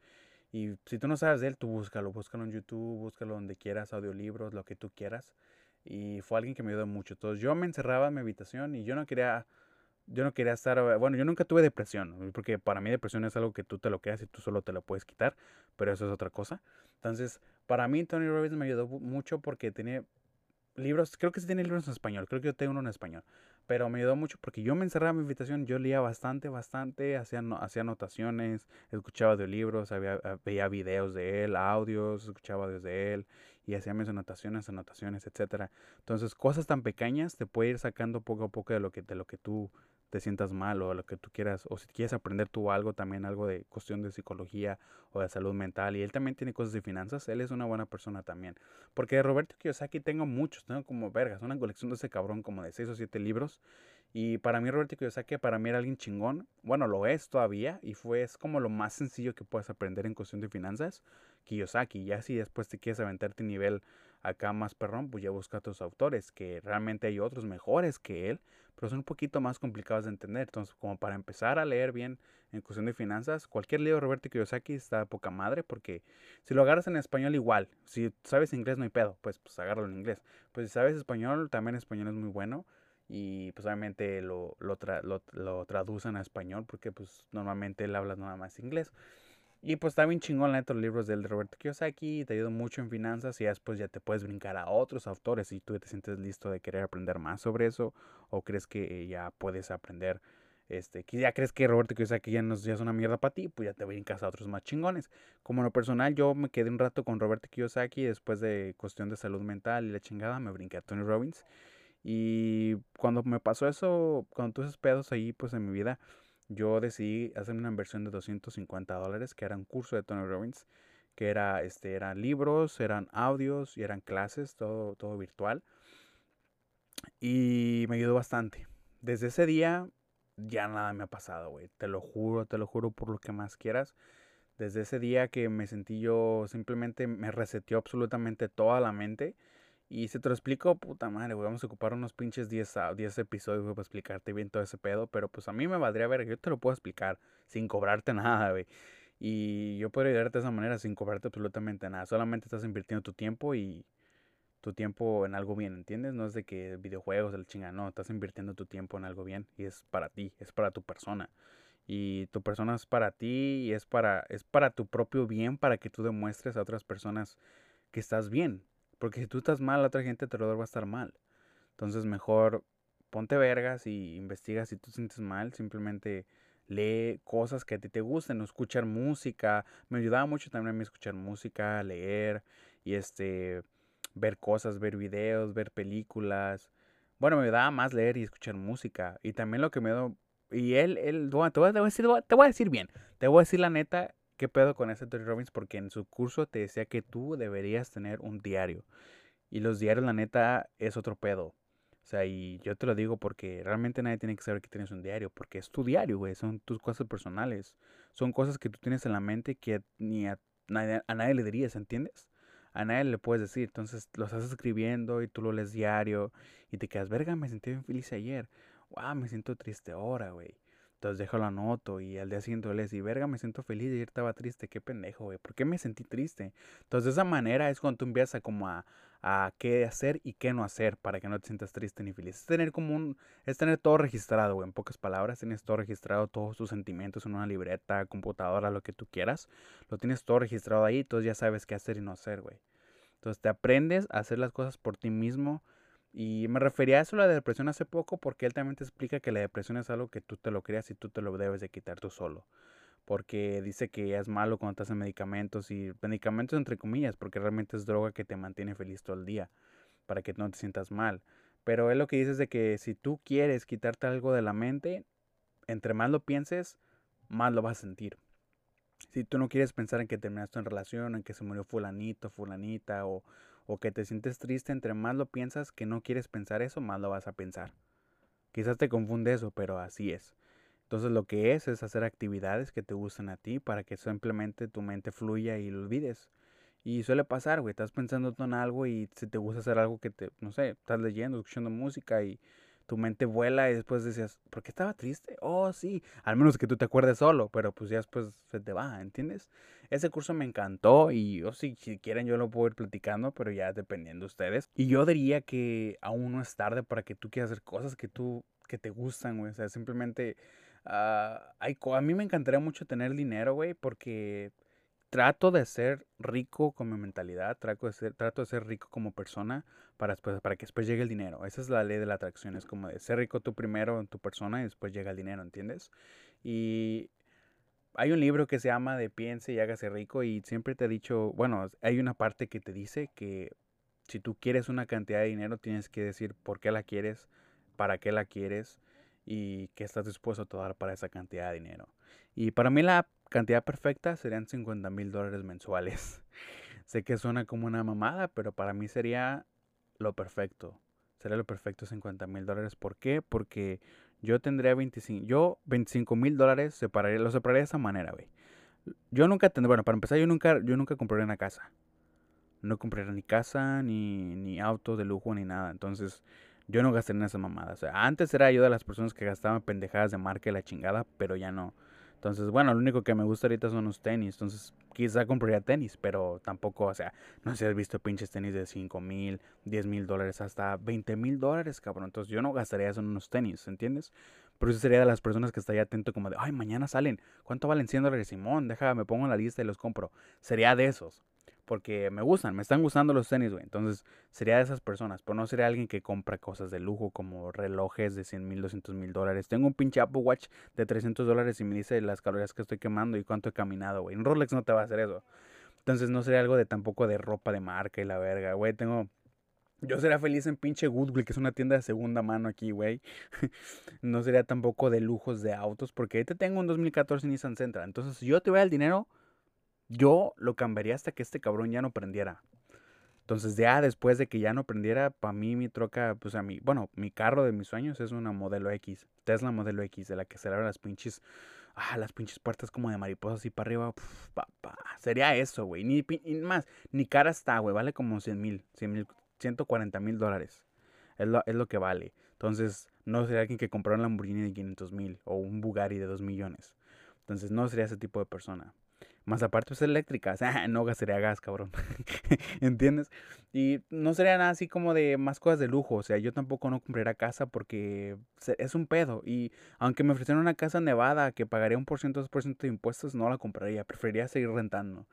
y si tú no sabes de él, tú búscalo, búscalo en YouTube, búscalo donde quieras, audiolibros, lo que tú quieras. Y fue alguien que me ayudó mucho. Entonces yo me encerraba en mi habitación y yo no quería, yo no quería estar, bueno, yo nunca tuve depresión, porque para mí depresión es algo que tú te lo quedas y tú solo te lo puedes quitar, pero eso es otra cosa. Entonces, para mí Tony Robbins me ayudó mucho porque tenía libros, creo que sí tiene libros en español, creo que yo tengo uno en español, pero me ayudó mucho porque yo me encerraba en mi habitación, yo leía bastante, bastante, hacía, hacía anotaciones, escuchaba audiolibros, había, ah, veía videos de él, audios, escuchaba audios de él y hacía mis anotaciones, anotaciones, etcétera. Entonces, cosas tan pequeñas te puede ir sacando poco a poco de lo que, de lo que tú te sientas mal o lo que tú quieras, o si quieres aprender tú algo, también algo de cuestión de psicología o de salud mental, y él también tiene cosas de finanzas, él es una buena persona también. Porque de Roberto Kiyosaki tengo muchos, tengo como vergas, una colección de ese cabrón como de 6 o 7 libros, y para mí Roberto Kiyosaki, para mí era alguien chingón, bueno, lo es todavía, y fue, es como lo más sencillo que puedes aprender en cuestión de finanzas, Kiyosaki, ya si después te quieres aventarte nivel acá más perrón, pues ya busca a tus autores, que realmente hay otros mejores que él, pero son un poquito más complicados de entender. Entonces, como para empezar a leer bien en cuestión de finanzas, cualquier libro de Roberto Kiyosaki está poca madre, porque si lo agarras en español igual, si sabes inglés no hay pedo, pues, pues agárralo en inglés. Pues si sabes español, también español es muy bueno. Y pues obviamente lo, lo, lo, lo traducen a español porque pues normalmente él habla nada más inglés. Y pues está bien chingón la los libros del de Roberto Kiyosaki, te ayudan mucho en finanzas y después ya te puedes brincar a otros autores si tú te sientes listo de querer aprender más sobre eso o crees que ya puedes aprender, este, ya crees que Roberto Kiyosaki ya, no, ya es una mierda para ti, pues ya te brincas a otros más chingones. Como en lo personal yo me quedé un rato con Roberto Kiyosaki después de cuestión de salud mental y la chingada me brinqué a Tony Robbins Y cuando me pasó eso, cuando tuve esos pedos ahí, pues en mi vida, yo decidí hacer una inversión de 250 dólares, que era un curso de Tony Robbins, que era, este, eran libros, eran audios y eran clases, todo, todo virtual. Y me ayudó bastante. Desde ese día ya nada me ha pasado, güey. Te lo juro, te lo juro por lo que más quieras. Desde ese día que me sentí yo, simplemente me reseteó absolutamente toda la mente. Y si te lo explico, puta madre, vamos a ocupar unos pinches 10, 10 episodios, para explicarte bien todo ese pedo. Pero pues a mí me valdría ver, yo te lo puedo explicar sin cobrarte nada, güey. Y yo puedo ayudarte de esa manera sin cobrarte absolutamente nada. Solamente estás invirtiendo tu tiempo y tu tiempo en algo bien, ¿entiendes? No es de que videojuegos, el chinga, no, estás invirtiendo tu tiempo en algo bien y es para ti, es para tu persona. Y tu persona es para ti y es para, es para tu propio bien, para que tú demuestres a otras personas que estás bien. Porque si tú estás mal, la otra gente te lo va a estar mal. Entonces mejor ponte vergas y investiga si tú sientes mal, simplemente lee cosas que a ti te gusten, escuchar música. Me ayudaba mucho también a mí escuchar música, leer y este ver cosas, ver videos, ver películas. Bueno, me ayudaba más leer y escuchar música. Y también lo que me dio... Y él, él, te voy, a decir, te voy a decir bien, te voy a decir la neta, qué pedo con ese Tony Robbins, porque en su curso te decía que tú deberías tener un diario. Y los diarios, la neta, es otro pedo. O sea, y yo te lo digo porque realmente nadie tiene que saber que tienes un diario, porque es tu diario, güey, son tus cosas personales. Son cosas que tú tienes en la mente que ni a nadie, a nadie le dirías, ¿entiendes? A nadie le puedes decir, entonces lo estás escribiendo y tú lo lees diario y te quedas, verga, me sentí bien feliz ayer. Wow, me siento triste ahora, güey. Entonces déjalo anoto y al día siguiente lees y verga, me siento feliz, ayer estaba triste, qué pendejo, güey. ¿Por qué me sentí triste? Entonces de esa manera es cuando tú empiezas a como a, a qué hacer y qué no hacer para que no te sientas triste ni feliz. Es tener como un, es tener todo registrado, güey. En pocas palabras, tienes todo registrado, todos tus sentimientos en una libreta, computadora, lo que tú quieras. Lo tienes todo registrado ahí, entonces ya sabes qué hacer y no hacer, güey. Entonces te aprendes a hacer las cosas por ti mismo. Y me refería a eso la depresión hace poco porque él también te explica que la depresión es algo que tú te lo creas y tú te lo debes de quitar tú solo porque dice que es malo cuando estás en medicamentos y medicamentos entre comillas, porque realmente es droga que te mantiene feliz todo el día, para que no te sientas mal. Pero él lo que dice es de que si tú quieres quitarte algo de la mente, entre más lo pienses, más lo vas a sentir. Si tú no quieres pensar en que terminaste en relación, en que se murió fulanito, fulanita, o, o que te sientes triste, entre más lo piensas que no quieres pensar eso, más lo vas a pensar. Quizás te confunde eso, pero así es. Entonces lo que es es hacer actividades que te gusten a ti para que simplemente tu mente fluya y lo olvides. Y suele pasar, güey, estás pensando en algo y si te gusta hacer algo que te, no sé, estás leyendo, escuchando música y tu mente vuela y después decías, ¿por qué estaba triste? Oh, sí, al menos que tú te acuerdes solo, pero pues ya después se te va, ¿entiendes? Ese curso me encantó y oh, si quieren yo lo puedo ir platicando, pero ya dependiendo de ustedes. Y yo diría que aún no es tarde para que tú quieras hacer cosas que tú, que te gustan, güey, o sea, simplemente Ah, a mí me encantaría mucho tener dinero, güey, porque trato de ser rico con mi mentalidad, trato de ser, trato de ser rico como persona para, después, para que después llegue el dinero. Esa es la ley de la atracción, es como de ser rico tú primero en tu persona y después llega el dinero, ¿entiendes? Y hay un libro que se llama de Piense y hágase rico y siempre te he dicho, bueno, hay una parte que te dice que si tú quieres una cantidad de dinero tienes que decir por qué la quieres, para qué la quieres y qué estás dispuesto a dar para esa cantidad de dinero. Y para mí la cantidad perfecta serían 50 mil dólares mensuales. sé que suena como una mamada, pero para mí sería lo perfecto. Sería lo perfecto 50 mil dólares. ¿Por qué? Porque yo tendría 25, yo 25 mil dólares separaría, lo separaría de esa manera, güey. Yo nunca tendría, bueno, para empezar, yo nunca, yo nunca compraría una casa. No compraría ni casa, ni, ni auto de lujo, ni nada. Entonces, yo no gasté en esa mamada. O sea, antes era yo de las personas que gastaban pendejadas de marca y la chingada, pero ya no. Entonces, bueno, lo único que me gusta ahorita son los tenis. Entonces, quizá compraría tenis, pero tampoco, o sea, no sé si has visto pinches tenis de 5 mil, 10 mil dólares, hasta 20 mil dólares, cabrón. Entonces, yo no gastaría eso en unos tenis, ¿entiendes? Pero eso sería de las personas que estaría atento como de, ay, mañana salen. ¿Cuánto valen 100 dólares, Simón? Deja, me pongo en la lista y los compro. Sería de esos porque me gustan, me están gustando los tenis, güey. Entonces sería de esas personas, pero no sería alguien que compra cosas de lujo como relojes de 100 mil, 200 mil dólares. Tengo un pinche Apple Watch de 300 dólares y me dice las calorías que estoy quemando y cuánto he caminado, güey. Un Rolex no te va a hacer eso. Entonces no sería algo de tampoco de ropa de marca y la verga, güey. Tengo Yo sería feliz en pinche Goodwill, que es una tienda de segunda mano aquí, güey. no sería tampoco de lujos de autos, porque ahorita tengo un 2014 Nissan Sentra. Entonces, yo tuviera el dinero, yo lo cambiaría hasta que este cabrón ya no prendiera. Entonces, ya después de que ya no prendiera, para mí mi troca, pues a mí, bueno, mi carro de mis sueños es una modelo X. Tesla modelo X, de la que se abren las pinches, ah, las pinches puertas como de mariposas y para arriba. papá. Sería eso, güey. Ni, más, ni cara está, güey. Vale como 100 mil, 100 mil 140 mil dólares. Es lo, es lo que vale. Entonces, no sería alguien que comprara un Lamborghini de 500 mil o un Bugatti de 2 millones. Entonces, no sería ese tipo de persona. Más aparte, es pues, eléctrica. O sea, no gastaría gas, cabrón. ¿Entiendes? Y no sería nada así como de más cosas de lujo. O sea, yo tampoco no compraría casa porque es un pedo. Y aunque me ofrecieran una casa nevada que pagaría un por ciento, dos por ciento de impuestos, no la compraría. Preferiría seguir rentando.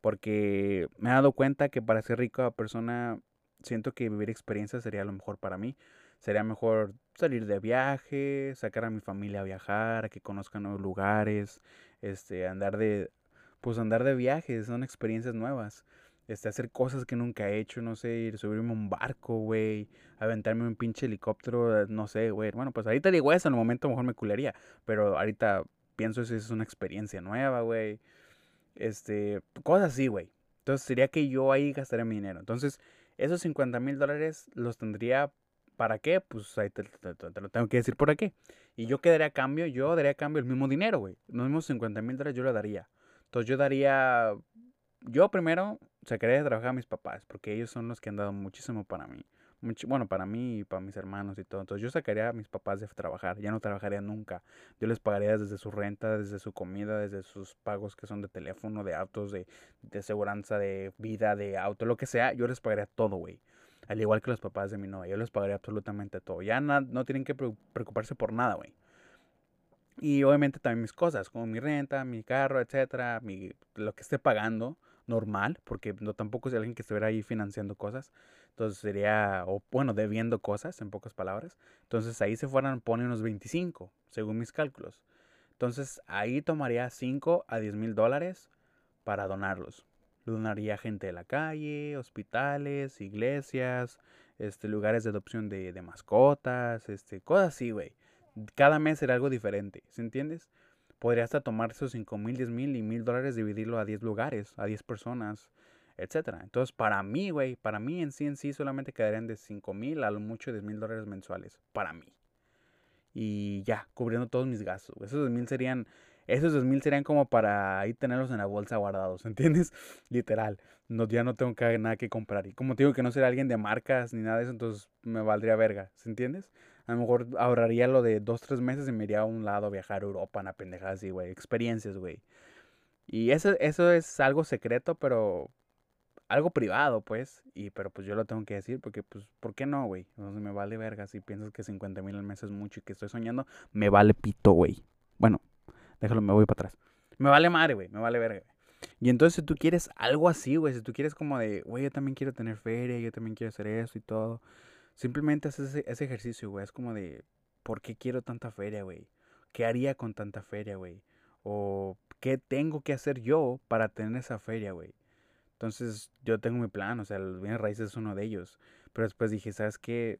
Porque me he dado cuenta que para ser rica persona siento que vivir experiencias sería lo mejor para mí. Sería mejor salir de viaje, sacar a mi familia a viajar, a que conozcan nuevos lugares, este, andar de, pues andar de viajes, son experiencias nuevas. Este, hacer cosas que nunca he hecho, no sé, ir, subirme a un barco, güey, aventarme un pinche helicóptero, no sé, güey. Bueno, pues ahorita digo eso, en el momento mejor me culería, pero ahorita pienso si es una experiencia nueva, güey. Este, cosas así, güey. Entonces sería que yo ahí gastaría mi dinero. Entonces, esos 50 mil dólares los tendría ¿Para qué? Pues ahí te, lo tengo que decir por qué. Y yo quedaría a cambio, yo daría a cambio el mismo dinero, güey. Los mismos 50 mil dólares yo le daría. Entonces yo daría, yo primero sacaría de trabajar a mis papás, porque ellos son los que han dado muchísimo para mí bueno, para mí y para mis hermanos y todo. Entonces yo sacaría a mis papás de trabajar, ya no trabajaría nunca. Yo les pagaría desde su renta, desde su comida, desde sus pagos que son de teléfono, de autos, de, de seguranza, de vida, de auto, lo que sea. Yo les pagaría todo, güey. Al igual que los papás de mi novia, yo les pagaría absolutamente todo. Ya no tienen que preocuparse por nada, güey. Y obviamente también mis cosas, como mi renta, mi carro, etcétera, mi, lo que esté pagando normal, porque no tampoco es alguien que estuviera ahí financiando cosas. Entonces sería, o bueno, debiendo cosas, en pocas palabras. Entonces ahí se fueran, pone unos 25, según mis cálculos. Entonces ahí tomaría 5 a 10 mil dólares para donarlos. Lo donaría gente de la calle, hospitales, iglesias, este, lugares de adopción de, de mascotas, este, cosas así, güey. Cada mes será algo diferente, ¿se entiendes? Podría hasta tomar esos 5 mil, 10 mil y mil dólares, dividirlo a 10 lugares, a 10 personas, etcétera. Entonces, para mí, güey, para mí en sí en sí solamente quedarían de 5 mil a lo mucho 10 mil dólares mensuales. Para mí. Y ya, cubriendo todos mis gastos. Esos 2 mil serían. Esos 2 mil serían como para ahí tenerlos en la bolsa guardados, ¿entiendes? Literal. No, ya no tengo que, nada que comprar. Y como te digo que no sería alguien de marcas ni nada de eso, entonces me valdría verga, ¿se entiendes? A lo mejor ahorraría lo de dos, tres meses y me iría a un lado a viajar a Europa, una pendejada así, güey. Experiencias, güey. Y eso, eso es algo secreto, pero algo privado, pues. Y, pero pues yo lo tengo que decir porque, pues, ¿por qué no, güey? Entonces me vale verga. Si piensas que 50 mil al mes es mucho y que estoy soñando, me vale pito, güey. Bueno, déjalo, me voy para atrás. Me vale madre, güey. Me vale verga. Y entonces si tú quieres algo así, güey, si tú quieres como de, güey, yo también quiero tener feria, yo también quiero hacer eso y todo, simplemente haces ese, ese ejercicio, güey. Es como de, ¿por qué quiero tanta feria, güey? ¿Qué haría con tanta feria, güey? O ¿qué tengo que hacer yo para tener esa feria, güey? Entonces yo tengo mi plan, o sea, los bienes raíces es uno de ellos. Pero después dije, ¿sabes qué?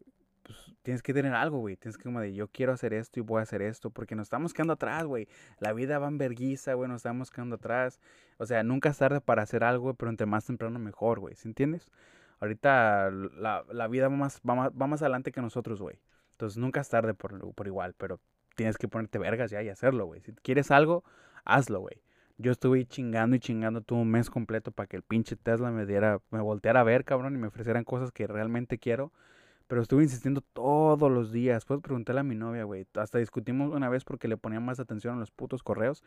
Pues tienes que tener algo, güey. Tienes que como de, yo quiero hacer esto y voy a hacer esto. Porque nos estamos quedando atrás, güey. La vida va en verguiza, güey. Nos estamos quedando atrás. O sea, nunca es tarde para hacer algo, pero entre más temprano mejor, güey. ¿Sí entiendes? Ahorita la, la vida va más, va, más, va más adelante que nosotros, güey. Entonces nunca es tarde por, por igual, pero tienes que ponerte vergas ya y hacerlo, güey. Si quieres algo, hazlo, güey. Yo estuve chingando y chingando todo un mes completo para que el pinche Tesla me diera, me volteara a ver, cabrón, y me ofrecieran cosas que realmente quiero. Pero estuve insistiendo todos los días. Pues preguntarle a mi novia, güey. Hasta discutimos una vez porque le ponía más atención a los putos correos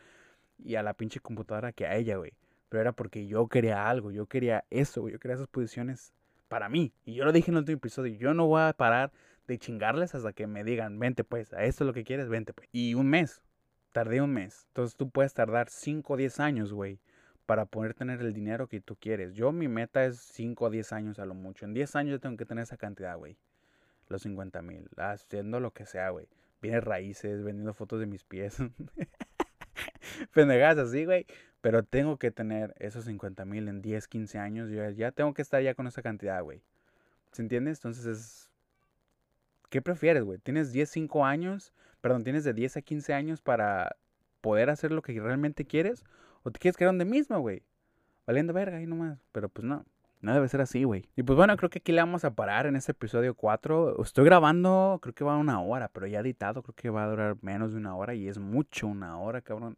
y a la pinche computadora que a ella, güey. Pero era porque yo quería algo, yo quería eso, güey. Yo quería esas posiciones para mí. Y yo lo dije en el último episodio. Yo no voy a parar de chingarles hasta que me digan, vente pues, a esto es lo que quieres, vente pues. Y un mes, tardé un mes. Entonces tú puedes tardar 5 o 10 años, güey, para poder tener el dinero que tú quieres. Yo mi meta es 5 o 10 años a lo mucho. En 10 años yo tengo que tener esa cantidad, güey. Los 50 mil. Haciendo lo que sea, güey. Viene raíces, vendiendo fotos de mis pies. Pendejadas así, güey. Pero tengo que tener esos 50 mil en 10, 15 años. Yo ya tengo que estar ya con esa cantidad, güey. ¿Se entiende? Entonces es... ¿Qué prefieres, güey? ¿Tienes 10, 5 años? Perdón, ¿tienes de 10 a 15 años para poder hacer lo que realmente quieres? ¿O te quieres quedar donde mismo, güey? Valiendo verga ahí nomás. Pero pues no. No debe ser así, güey. Y pues bueno, creo que aquí le vamos a parar en este episodio 4. Estoy grabando, creo que va una hora, pero ya editado, creo que va a durar menos de una hora. Y es mucho una hora, cabrón.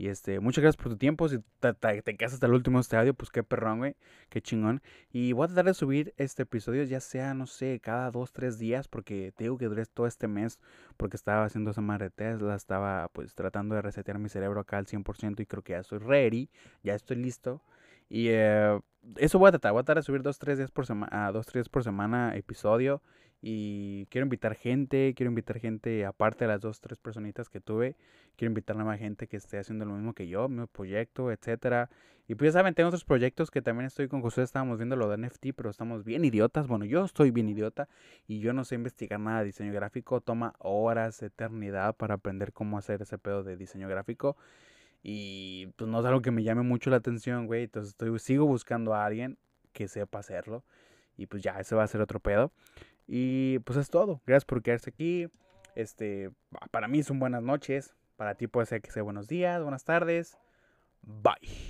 Y este, muchas gracias por tu tiempo. Si te, quedas hasta el último estadio, pues qué perrón, güey. Qué chingón. Y voy a tratar de subir este episodio, ya sea, no sé, cada dos, tres días, porque te digo que duré todo este mes, porque estaba haciendo esa madre estaba pues tratando de resetear mi cerebro acá al 100% y creo que ya estoy ready, ya estoy listo. Y eh, eso voy a tratar, voy a tratar de subir dos, tres días por semana, dos, tres por semana episodio. Y quiero invitar gente, quiero invitar gente, aparte de las dos, tres personitas que tuve, quiero invitar a más gente que esté haciendo lo mismo que yo, mi proyecto, etcétera. Y pues ya saben, tengo otros proyectos que también estoy con José, estábamos viendo lo de NFT, pero estamos bien idiotas. Bueno, yo estoy bien idiota y yo no sé investigar nada de diseño gráfico. Toma horas, eternidad para aprender cómo hacer ese pedo de diseño gráfico. Y pues no es algo que me llame mucho la atención, güey. Entonces estoy, sigo buscando a alguien que sepa hacerlo. Y pues ya, ese va a ser otro pedo. Y pues es todo. Gracias por quedarse aquí. Este, para mí son buenas noches. Para ti puede ser que sea buenos días, buenas tardes. Bye.